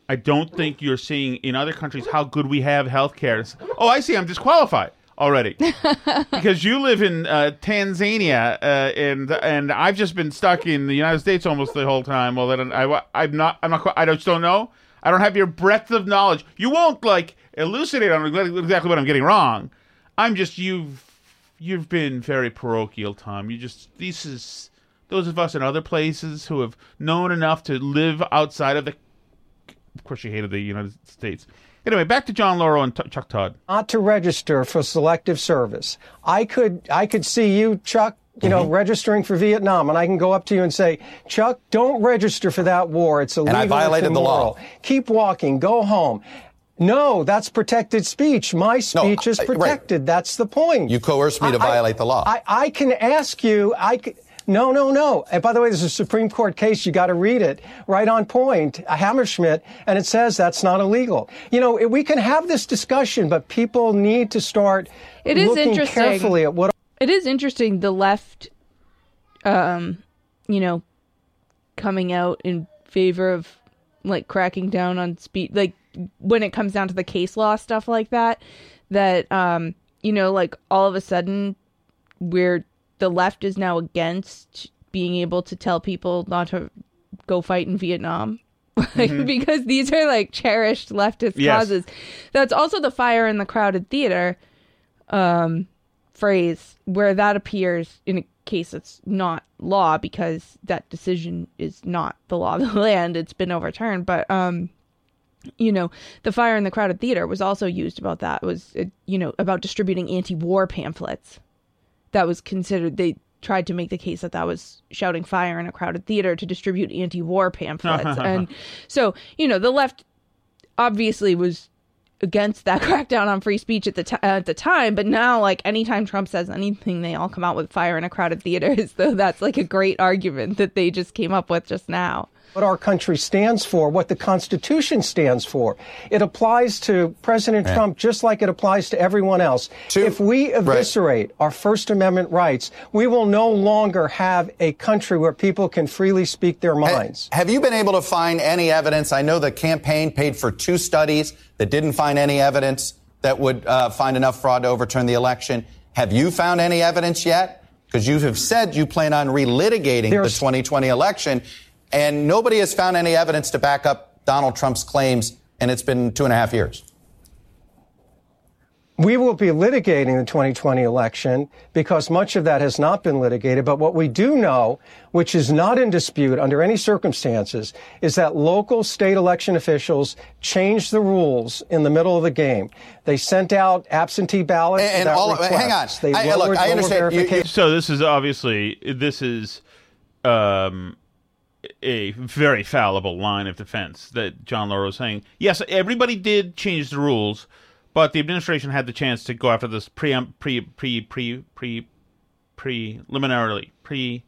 Speaker 1: I don't think you're seeing in other countries how good we have health care." Oh, I see. I'm disqualified already [LAUGHS] because you live in uh, Tanzania, uh, and and I've just been stuck in the United States almost the whole time. Well, then I, I'm not. I'm not. quite- I just don't know. I don't have your breadth of knowledge. You won't like elucidate on exactly what I'm getting wrong. I'm just you've you've been very parochial, Tom. You just this is those of us in other places who have known enough to live outside of the. Of course, you hated the United States. Anyway, back to John Lauro and T- Chuck Todd.
Speaker 8: not to register for selective service. I could I could see you, Chuck, you know, mm-hmm. registering for Vietnam, and I can go up to you and say, Chuck, don't register for that war. It's illegal.
Speaker 9: I
Speaker 8: it's
Speaker 9: violated the law.
Speaker 8: Keep walking. Go home. No, that's protected speech. My speech is
Speaker 9: I- right.
Speaker 8: protected. That's the point.
Speaker 9: You coerced me to
Speaker 8: I- I-
Speaker 9: violate the law.
Speaker 8: I, I can ask you. I c- no, no, no. And by the way, there's a Supreme Court case. You got to read it. Right on point, a Hammerschmidt, and it says that's not illegal. You know, we can have this discussion, but people need to start
Speaker 2: It is
Speaker 8: looking
Speaker 2: interesting.
Speaker 8: carefully at what.
Speaker 2: It is interesting the left, um, you know, coming out in favor of like cracking down on speech, like when it comes down to the case law stuff like that. That um, you know, like all of a sudden, we're the left is now against being able to tell people not to go fight in Vietnam. [LAUGHS] Like, because these are like cherished leftist
Speaker 1: Yes.
Speaker 2: causes. That's also the fire in the crowded theater um, phrase where that appears in a case that's not law because that decision is not the law of the [LAUGHS] land. It's been overturned. But, um, you know, the fire in the crowded theater was also used about that. It was, you know, about distributing anti war pamphlets. That was considered, they tried to make the case that that was shouting fire in a crowded theater to distribute anti war pamphlets. [LAUGHS] and so, you know, the left obviously was against that [LAUGHS] crackdown on free speech at the t- at the time, but now like anytime Trump says anything, they all come out with fire in a crowded theater as though that's like a great argument that they just came up with just now.
Speaker 8: What our country stands for, what the Constitution stands for. It applies to President Trump just like it applies to everyone else. if we eviscerate our First Amendment rights, we will no longer have a country where people can freely speak their minds.
Speaker 9: Have you been able to find any evidence? I know the campaign paid for two studies that didn't find any evidence that would uh, find enough fraud to overturn the election. Have you found any evidence yet? Because you have said you plan on relitigating
Speaker 8: There's-
Speaker 9: the 2020 election, and nobody has found any evidence to back up Donald Trump's claims, and it's been two and a half years.
Speaker 8: We will be litigating the 2020 election because much of that has not been litigated. But what we do know, which is not in dispute under any circumstances, is that local state election officials changed the rules in the middle of the game. They sent out absentee ballots.
Speaker 9: And- and
Speaker 8: without
Speaker 9: all- hang on.
Speaker 8: requests. They
Speaker 9: I- look, I understand. You- you-
Speaker 1: So this is obviously this is um, a very fallible line of defense that John Lauro is saying. Yes, everybody did change the rules, but the administration had the chance to go after this preempt, pre pre pre pre preliminarily pre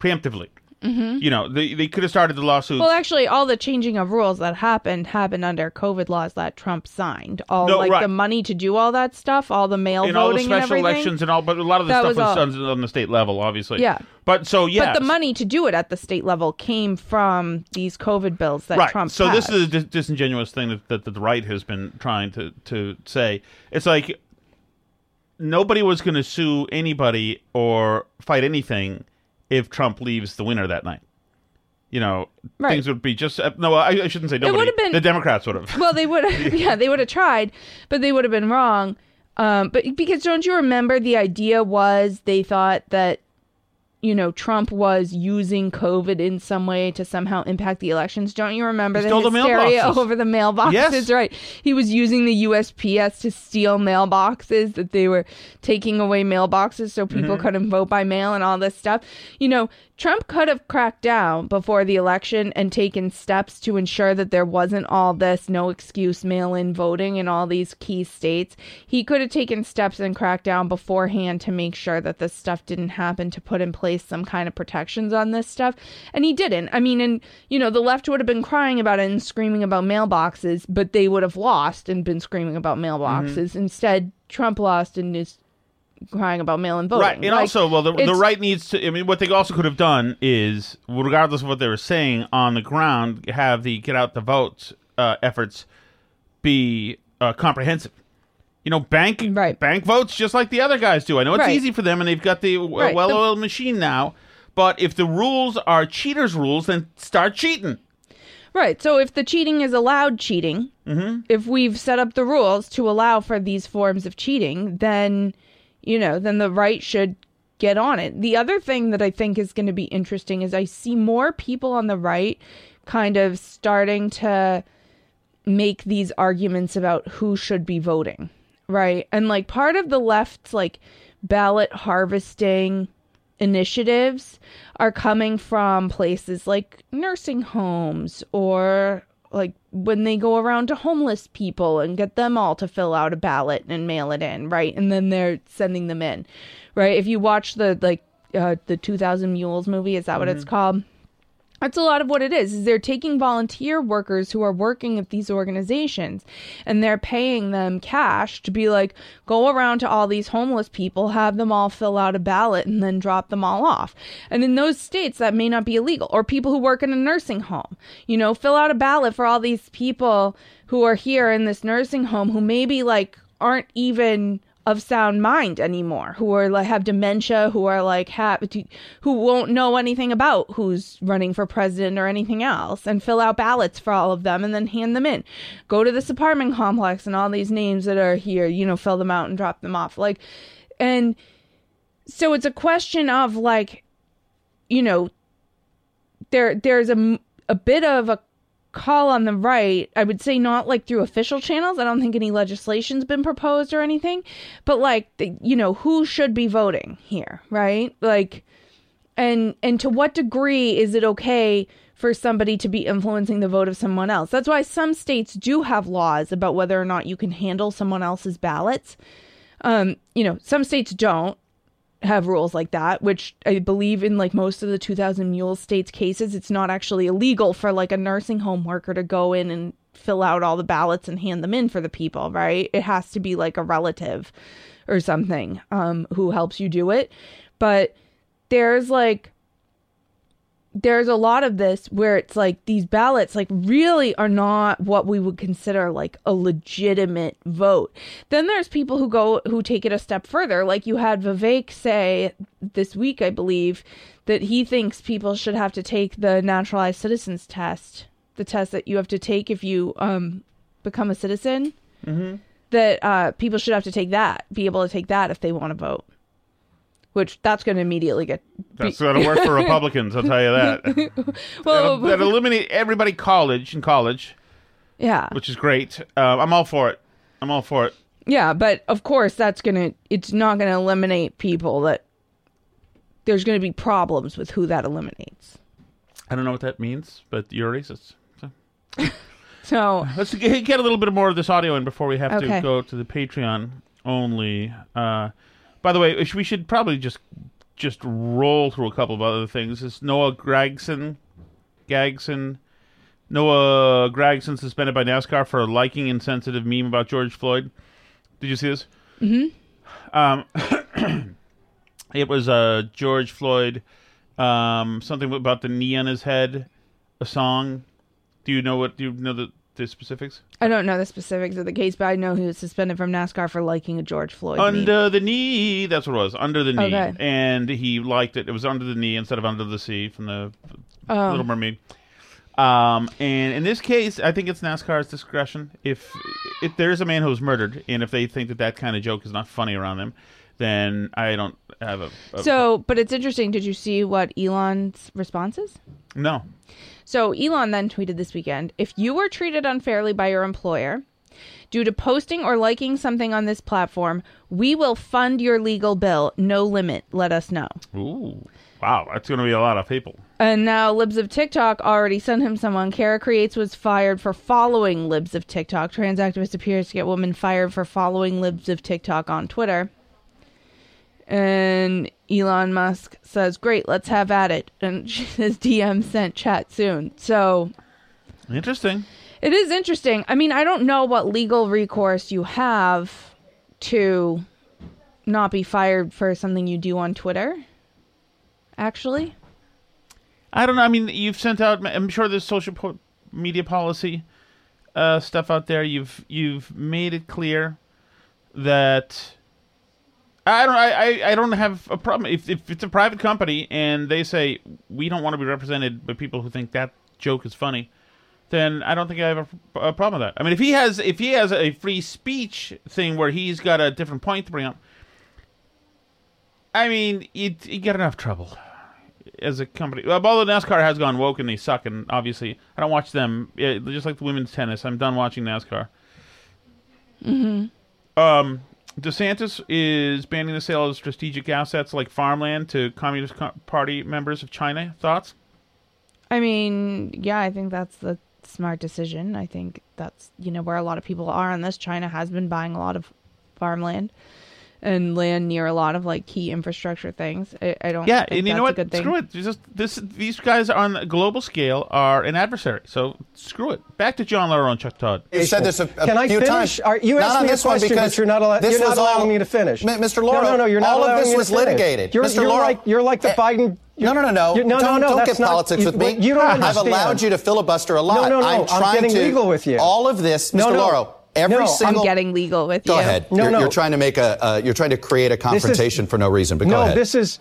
Speaker 1: preemptively.
Speaker 2: Mhm.
Speaker 1: You know, they they could have started the lawsuit.
Speaker 2: Well, actually, all the changing of rules that happened happened under COVID laws that Trump signed. All
Speaker 1: No,
Speaker 2: like
Speaker 1: right.
Speaker 2: the money to do all that stuff, all the mail
Speaker 1: in all the
Speaker 2: voting and
Speaker 1: special elections and all, but a lot of the stuff
Speaker 2: was
Speaker 1: was,
Speaker 2: all-
Speaker 1: done on the state level, obviously.
Speaker 2: Yeah.
Speaker 1: But so yeah,
Speaker 2: But the money to do it at the state level came from these COVID bills that
Speaker 1: right.
Speaker 2: Trump
Speaker 1: so this is a dis- disingenuous thing that, that, that the right has been trying to to say. It's like nobody was going to sue anybody or fight anything if Trump leaves the winner that night. You know,
Speaker 2: Right.
Speaker 1: things would be just uh, no. I, I shouldn't say nobody.
Speaker 2: been-
Speaker 1: the Democrats would have.
Speaker 2: well, they would have, [LAUGHS] [LAUGHS] yeah, they would have tried, but they would have been wrong. Um, but because don't you remember the idea was they thought that, you know, Trump was using COVID in some way to somehow impact the elections. Don't you remember
Speaker 1: He
Speaker 2: the
Speaker 1: stole the
Speaker 2: hysteria [LAUGHS] over the mailboxes?
Speaker 1: Yes.
Speaker 2: Right. He was using the USPS to steal mailboxes, that they were taking away mailboxes so people
Speaker 1: Mhm.
Speaker 2: couldn't vote by mail and all this stuff. You know, Trump could have cracked down before the election and taken steps to ensure that there wasn't all this no excuse mail in voting in all these key states. He could have taken steps and cracked down beforehand to make sure that this stuff didn't happen, to put in place some kind of protections on this stuff. And he didn't. I mean, and, you know, the left would have been crying about it and screaming about mailboxes, but they would have lost and been screaming about mailboxes. Mm-hmm. Instead, Trump lost and is crying about mail in voting.
Speaker 1: Right, and
Speaker 2: Like,
Speaker 1: also, well, the, the right needs to. I mean, what they also could have done is, regardless of what they were saying on the ground, have the get out the vote uh, efforts be uh, comprehensive. You know, bank bank votes just like the other guys do. I know it's
Speaker 2: Right.
Speaker 1: easy for them, and they've got the w
Speaker 2: Right,
Speaker 1: well-oiled machine now. But if the rules are cheaters' rules, then start cheating.
Speaker 2: Right. So if the cheating is allowed cheating,
Speaker 1: Mm-hmm.
Speaker 2: if we've set up the rules to allow for these forms of cheating, then, you know, then the right should get on it. The other thing that I think is going to be interesting is I see more people on the right kind of starting to make these arguments about who should be voting, right? And like part of the left's like ballot harvesting initiatives are coming from places like nursing homes or like when they go around to homeless people and get them all to fill out a ballot and mail it in, right? And then they're sending them in, right? If you watch the like uh, the 2000 Mules movie, is that what it's called? That's a lot of what it is. Is they're taking volunteer workers who are working at these organizations and they're paying them cash to be like go around to all these homeless people, have them all fill out a ballot and then drop them all off. And in those states that may not be illegal or people who work in a nursing home, you know, fill out a ballot for all these people who are here in this nursing home who maybe like aren't even of sound mind anymore who are like have dementia who are like have who won't know anything about who's running for president or anything else and fill out ballots for all of them and then hand them in. Go to this apartment complex and all these names that are here you know fill them out and drop them off. Like and so it's a question of like you know there there's a a bit of a call on the right i would say not like through official channels. I don't think any legislation's been proposed or anything. But like the, you know who should be voting here right? Like and and to what degree is it okay for somebody to be influencing the vote of someone else? That's why some states do have laws about whether or not you can handle someone else's ballots. Um you know some states don't have rules like that, which I believe in like most of the 2000 Mule states cases, it's not actually illegal for like a nursing home worker to go in and fill out all the ballots and hand them in for the people, right? It has to be like a relative or something um, who helps you do it. But there's like, there's a lot of this where it's like these ballots like really are not what we would consider like a legitimate vote. Then there's people who go who take it a step further. Like you had Vivek say this week, I believe, that he thinks people should have to take the naturalized citizens test, the test that you have to take if you um become a citizen.
Speaker 1: Mm-hmm.
Speaker 2: That uh, people should have to take that, be able to take that if they want to vote. Which that's going to immediately get.
Speaker 1: That's going to work for Republicans. I'll tell you that. [LAUGHS]
Speaker 2: well,
Speaker 1: that'll eliminate everybody college in college,
Speaker 2: yeah.
Speaker 1: which is great. Uh, I'm all for it. I'm all for it.
Speaker 2: Yeah, but of course that's gonna it's not gonna eliminate people that there's gonna be problems with who that eliminates.
Speaker 1: I don't know what that means, but you're racist. So. [LAUGHS]
Speaker 2: So
Speaker 1: let's get, get a little bit more of this audio in before we have
Speaker 2: Okay.
Speaker 1: to go to the Patreon only. Uh, by the way, we should probably just just roll through a couple of other things. Is Noah Gragson, Gagson, Noah Gragson suspended by NASCAR for a liking insensitive meme about George Floyd. Did you see this?
Speaker 2: Mm-hmm.
Speaker 1: Um, [COUGHS] it was uh, George Floyd, um, something about the knee on his head, a song. Do you know what? Do you know the, the specifics?
Speaker 2: I don't know the specifics of the case, but I know he was suspended from NASCAR for liking a George Floyd. meme.
Speaker 1: Under the knee. That's what it was. Under the knee.
Speaker 2: Okay.
Speaker 1: And he liked it. It was under the knee instead of under the sea from the
Speaker 2: Oh.
Speaker 1: Little Mermaid. Um, and in this case, I think it's NASCAR's discretion. If if there is a man who was murdered, and if they think that that kind of joke is not funny around them, then I don't have a. a
Speaker 2: So, but it's interesting. Did you see what Elon's response is?
Speaker 1: no.
Speaker 2: So Elon then tweeted this weekend If you were treated unfairly by your employer due to posting or liking something on this platform, we will fund your legal bill. No limit. Let us know.
Speaker 1: Ooh, wow, that's going to be a lot of people.
Speaker 2: And now Libs of TikTok already sent him someone. Kara Creates was fired for following Libs of TikTok. Trans activist appears to get woman fired for following Libs of TikTok on Twitter. And Elon Musk says, Great, let's have at it. And [LAUGHS] she says, DM sent chat soon. So
Speaker 1: Interesting.
Speaker 2: it is interesting. I mean, I don't know what legal recourse you have to not be fired for something you do on Twitter. Actually,
Speaker 1: I don't know. I mean, you've sent out. I'm sure there's social po- media policy uh, stuff out there. You've you've made it clear that I don't. I, I, don't have a problem if if it's a private company and they say we don't want to be represented by people who think that joke is funny. Then I don't think I have a, a problem with that. I mean, if he has if he has a free speech thing where he's got a different point to bring up, I mean, you, you get enough trouble as a company. Well, although NASCAR has gone woke and they suck, and obviously I don't watch them. Yeah, just like the women's tennis, I'm done watching NASCAR.
Speaker 2: mm-hmm.
Speaker 1: Um, DeSantis is banning the sale of strategic assets like farmland to Communist Party members of China. Thoughts?
Speaker 2: I mean, yeah, I think that's the smart decision. I think that's you know where a lot of people are on this. China has been buying a lot of farmland and land near a lot of like key infrastructure things. I, I don't.
Speaker 1: Yeah,
Speaker 2: think
Speaker 1: and you know what? Screw it. Just this. These guys on a global scale are an adversary. So screw it. Back to John Lauro and Chuck Todd.
Speaker 9: You said this a, a
Speaker 8: Can I
Speaker 9: few
Speaker 8: finish?
Speaker 9: times.
Speaker 8: Are- you
Speaker 9: Not
Speaker 8: asked
Speaker 9: on
Speaker 8: me a
Speaker 9: this one
Speaker 8: question,
Speaker 9: because
Speaker 8: but you're not, allow-
Speaker 9: this
Speaker 8: you're not
Speaker 9: was
Speaker 8: allowing
Speaker 9: all-
Speaker 8: me to finish.
Speaker 9: M- Mr. Lauro,
Speaker 8: no, no, no, you're not
Speaker 9: all of this
Speaker 8: me to
Speaker 9: was
Speaker 8: finish.
Speaker 9: litigated.
Speaker 8: You're,
Speaker 9: Mr.
Speaker 8: you're
Speaker 9: Lauro,
Speaker 8: like you're like the
Speaker 9: eh,
Speaker 8: Biden.
Speaker 9: No, no, no, no.
Speaker 8: You- no,
Speaker 9: don't,
Speaker 8: no, no.
Speaker 9: Don't get
Speaker 8: not-
Speaker 9: politics
Speaker 8: you-
Speaker 9: with me.
Speaker 8: You don't
Speaker 9: I've allowed you to filibuster a lot.
Speaker 8: No, no, no.
Speaker 9: I'm
Speaker 8: I'm
Speaker 9: trying
Speaker 8: getting
Speaker 9: to
Speaker 8: legal with you.
Speaker 9: All of this, Mr.
Speaker 8: No, no.
Speaker 9: Lauro. Every
Speaker 8: No, I'm
Speaker 9: single.
Speaker 2: I'm getting legal with
Speaker 9: Go
Speaker 2: you.
Speaker 9: ahead.
Speaker 8: No,
Speaker 9: you're,
Speaker 8: no.
Speaker 9: you're trying to make a. Uh, you're trying to create a
Speaker 8: This is-
Speaker 9: confrontation for no reason. But go
Speaker 8: no,
Speaker 9: ahead.
Speaker 8: this is.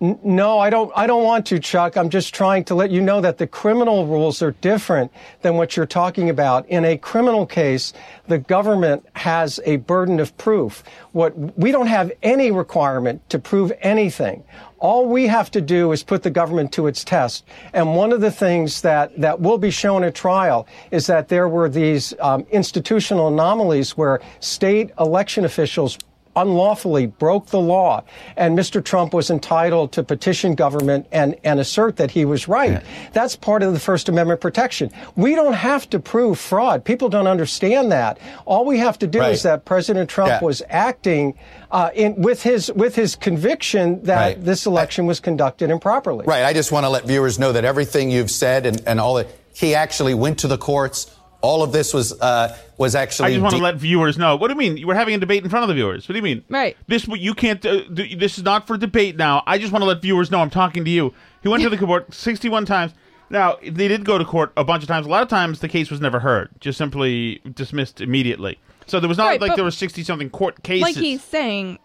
Speaker 8: No, I don't. I don't want to, Chuck. I'm just trying to let you know that the criminal rules are different than what you're talking about. In a criminal case, the government has a burden of proof. What we don't have any requirement to prove anything. All we have to do is put the government to its test. And one of the things that, that will be shown at trial is that there were these um, institutional anomalies where state election officials unlawfully broke the law, and Mr. Trump was entitled to petition government and, and assert that he was right. That's part of the First Amendment protection. We don't have to prove fraud. People don't understand that. All we have to do
Speaker 9: Right.
Speaker 8: is that President Trump
Speaker 9: Yeah.
Speaker 8: was acting uh, in, with his with his conviction that
Speaker 9: Right.
Speaker 8: this election was conducted improperly.
Speaker 9: Right. I just want to let viewers know that everything you've said and, and all that, he actually went to the courts. All of this was uh, was actually.
Speaker 1: I just want to let viewers know. What do you mean? You were having a debate in front of the viewers. What do you mean?
Speaker 2: Right.
Speaker 1: This you can't. Uh, th- this is not for debate now. I just want to let viewers know I'm talking to you. He went to the court 61 times. Now they did go to court a bunch of times. A lot of times the case was never heard, just simply dismissed immediately. So there was not
Speaker 2: Right,
Speaker 1: like there were 60 something court cases.
Speaker 2: Like he's saying,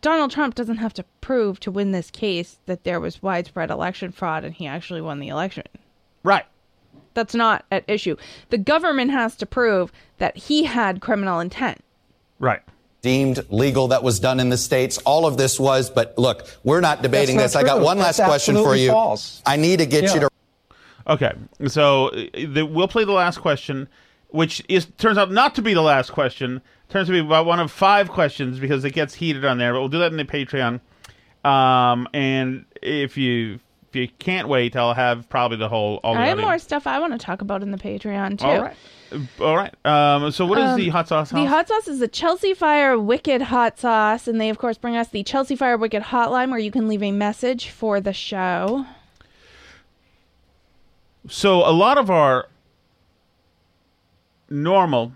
Speaker 2: Donald Trump doesn't have to prove to win this case that there was widespread election fraud and he actually won the election.
Speaker 1: right.
Speaker 2: That's not at issue. The government has to prove that he had criminal intent.
Speaker 1: Right.
Speaker 9: deemed legal that was done in the states. All of this was, but look, we're not debating
Speaker 8: That's
Speaker 9: this.
Speaker 8: not
Speaker 9: I got
Speaker 8: true.
Speaker 9: one
Speaker 8: That's
Speaker 9: last question for
Speaker 8: absolutely
Speaker 9: you.
Speaker 8: false.
Speaker 9: I need to get
Speaker 8: Yeah.
Speaker 9: you to
Speaker 1: Okay, so the, we'll play the last question, which is turns out not to be the last question. Turns to be about one of five questions because it gets heated on there. But we'll do that in the Patreon. Um, and if you if you can't wait, I'll have probably the whole. All the
Speaker 2: I have more stuff I want to talk about in the Patreon too.
Speaker 1: All right. All right. Um, so what is
Speaker 2: Um,
Speaker 1: the hot sauce?
Speaker 2: The hot sauce is the Chelsea Fire Wicked hot sauce, and they of course bring us the Chelsea Fire Wicked hotline where you can leave a message for the show.
Speaker 1: So a lot of our normal,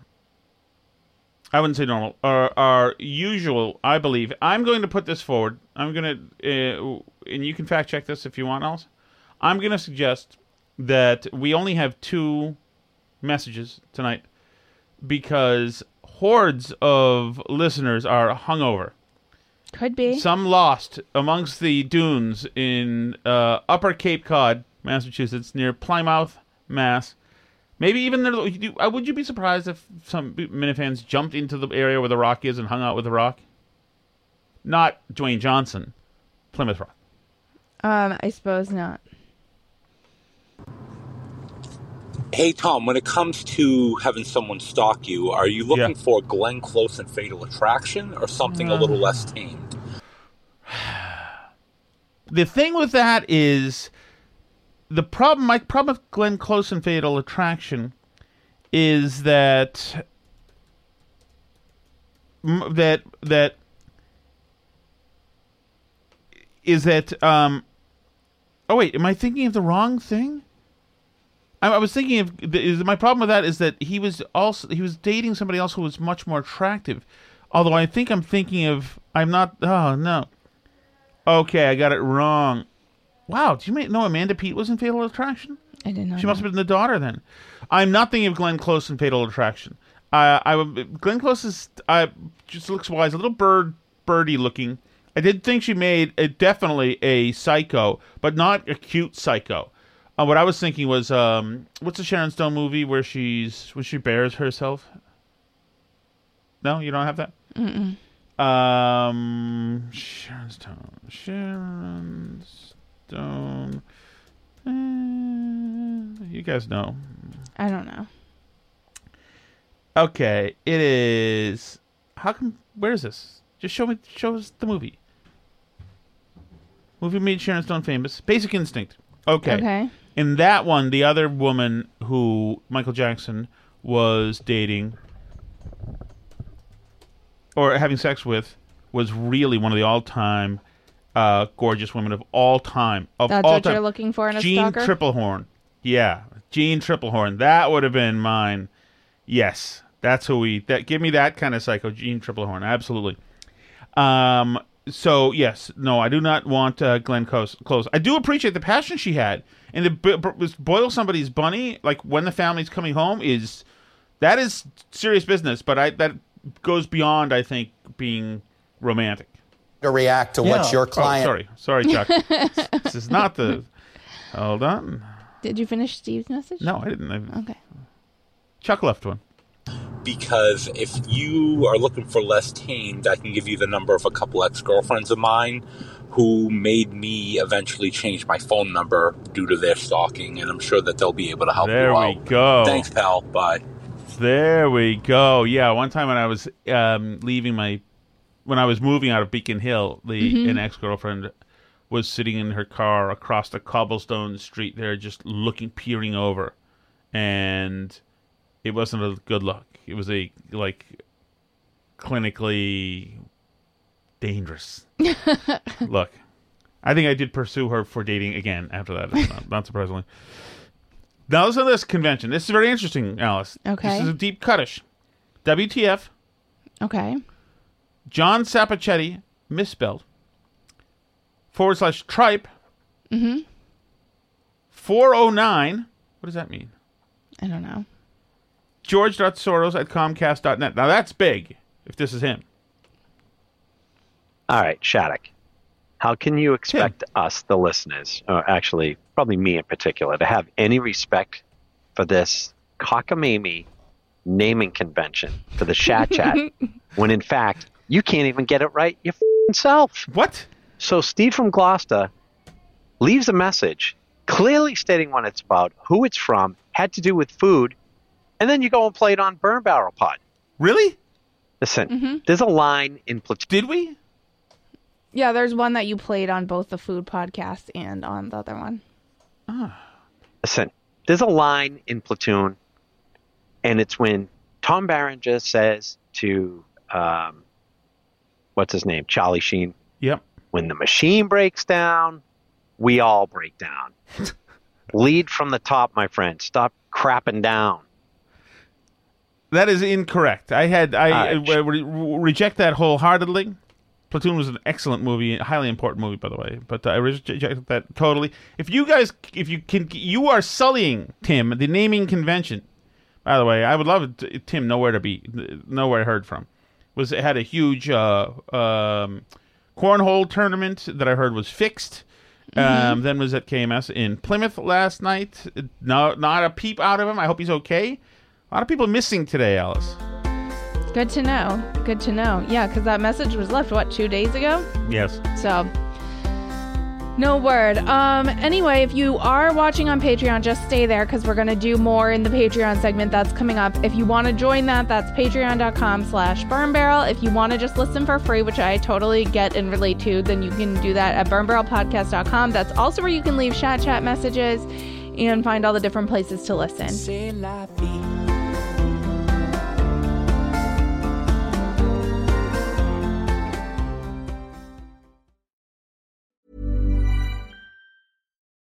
Speaker 1: I wouldn't say normal, our, our usual, I believe. I'm going to put this forward. I'm going to, uh, and you can fact check this if you want, else. I'm going to suggest that we only have two messages tonight because hordes of listeners are hungover.
Speaker 2: Could be.
Speaker 1: Some lost amongst the dunes in uh, Upper Cape Cod, Massachusetts, near Plymouth, Mass. Maybe even there. uh, Would you be surprised if some Minifans jumped into the area where the Rock is and hung out with the Rock? Not Dwayne Johnson, Plymouth Rock.
Speaker 2: Um, I suppose not.
Speaker 11: Hey Tom, when it comes to having someone stalk you, are you looking for Glenn Close and Fatal Attraction or something a little less tamed? [SIGHS]
Speaker 1: The thing with that is the problem. My problem with Glenn Close and Fatal Attraction is that that that is that. Um, oh wait, am I thinking of the wrong thing? I, I was thinking of is my problem with that is that he was also he was dating somebody else who was much more attractive. Although I think I'm thinking of I'm not. Oh no. Okay, I got it wrong. Wow, do you know Amanda Peet was in Fatal Attraction?
Speaker 2: I didn't know.
Speaker 1: She must have been the daughter then. I'm not thinking of Glenn Close in Fatal Attraction. Uh, I would- Glenn Close is uh, just looks wise, a little bird birdie looking. I did think she made a, definitely a psycho, but not a cute psycho. Uh, what I was thinking was, um, what's the Sharon Stone movie where she's where she bears herself? No, you don't have that.
Speaker 2: Mm-mm.
Speaker 1: Um, Sharon Stone. Sharon Stone. Eh, you guys know.
Speaker 2: I don't know.
Speaker 1: Okay, it is. How come? Where is this? Just show me. Show us the movie. Movie made Sharon Stone famous. Basic Instinct. Okay.
Speaker 2: Okay.
Speaker 1: In that one, the other woman who Michael Jackson was dating or having sex with was really one of the all-time uh, gorgeous women of all time. Of
Speaker 2: That's
Speaker 1: all
Speaker 2: what
Speaker 1: time.
Speaker 2: you're looking for in a
Speaker 1: Jean
Speaker 2: stalker?
Speaker 1: Tripplehorn. Yeah, Jeanne Tripplehorn. That would have been mine. Yes, that's who we. That give me that kind of psycho, Jeanne Tripplehorn. Absolutely. Um. So yes, no, I do not want uh, Glenn Close. Close. I do appreciate the passion she had, and to b- b- boil somebody's bunny like when the family's coming home is that is serious business. But I that goes beyond, I think, being romantic.
Speaker 9: To react to what your client.
Speaker 1: Oh, sorry, sorry, Chuck. [LAUGHS] this is not the. Hold on.
Speaker 2: Did you finish Steve's message?
Speaker 1: No, I didn't. I,
Speaker 2: Okay.
Speaker 1: Chuck left one.
Speaker 11: Because if you are looking for less tamed, I can give you the number of a couple ex girlfriends of mine who made me eventually change my phone number due to their stalking, and I'm sure that they'll be able to help
Speaker 1: There
Speaker 11: you
Speaker 1: we go.
Speaker 11: Thanks, pal. Bye.
Speaker 1: There we go. Yeah, one time when I was um, leaving my, when I was moving out of Beacon Hill, the
Speaker 2: Mhm.
Speaker 1: an ex girlfriend was sitting in her car across the cobblestone street there, just looking, peering over, and it wasn't a good look. It was a like clinically dangerous [LAUGHS] look. I think I did pursue her for dating again after that, not, not surprisingly. Now listen to this convention. This is very interesting, Alice.
Speaker 2: Okay.
Speaker 1: This is a deep cutish. WTF,
Speaker 2: Okay.
Speaker 1: John Sapochetti, misspelled, forward slash tripe,
Speaker 2: Mm-hmm.
Speaker 1: 409. What does that mean?
Speaker 2: I don't know.
Speaker 1: George.soros at comcast.net. Now that's big, if this is him.
Speaker 12: All right, Shattuck. How can you expect us, the listeners, or actually probably me in particular, to have any respect for this cockamamie naming convention for the Shat Chat [LAUGHS] when in fact you can't even get it right yourself?
Speaker 1: What?
Speaker 12: So Steve from Gloucester leaves a message clearly stating what it's about, who it's from, had to do with food, and then you go and play it on Burn Barrel Pod.
Speaker 1: Really?
Speaker 12: Listen, there's a line in Platoon.
Speaker 1: Did we?
Speaker 2: Yeah, there's one that you played on both the food podcast and on the other one.
Speaker 12: Listen, there's a line in Platoon, and it's when Tom Berenger says to um, what's his name, Charlie Sheen.
Speaker 1: Yep.
Speaker 12: When the machine breaks down, we all break down. [LAUGHS] Lead from the top, my friend. Stop crapping down.
Speaker 1: That is incorrect. I had I
Speaker 12: Uh,
Speaker 1: uh, re- reject that wholeheartedly. Platoon was an excellent movie, highly important movie, by the way. But I reject that totally. If you guys, if you can, you are sullying Tim the naming convention. By the way, I would love it, Tim nowhere to be, nowhere heard from. Was it had a huge uh, um, cornhole tournament that I heard was fixed. Um, then was at KMS in Plymouth last night. No, not a peep out of him. I hope he's okay. A lot of people missing today, Alice.
Speaker 2: Good to know. Good to know. Yeah, because that message was left what two days ago.
Speaker 1: Yes.
Speaker 2: So no word. Um anyway, if you are watching on Patreon, just stay there because we're gonna do more in the Patreon segment that's coming up. If you want to join that, that's patreon.com slash burn barrel. If you want to just listen for free, which I totally get and relate to, then you can do that at burnbarrelpodcast.com. That's also where you can leave chat chat messages and find all the different places to listen.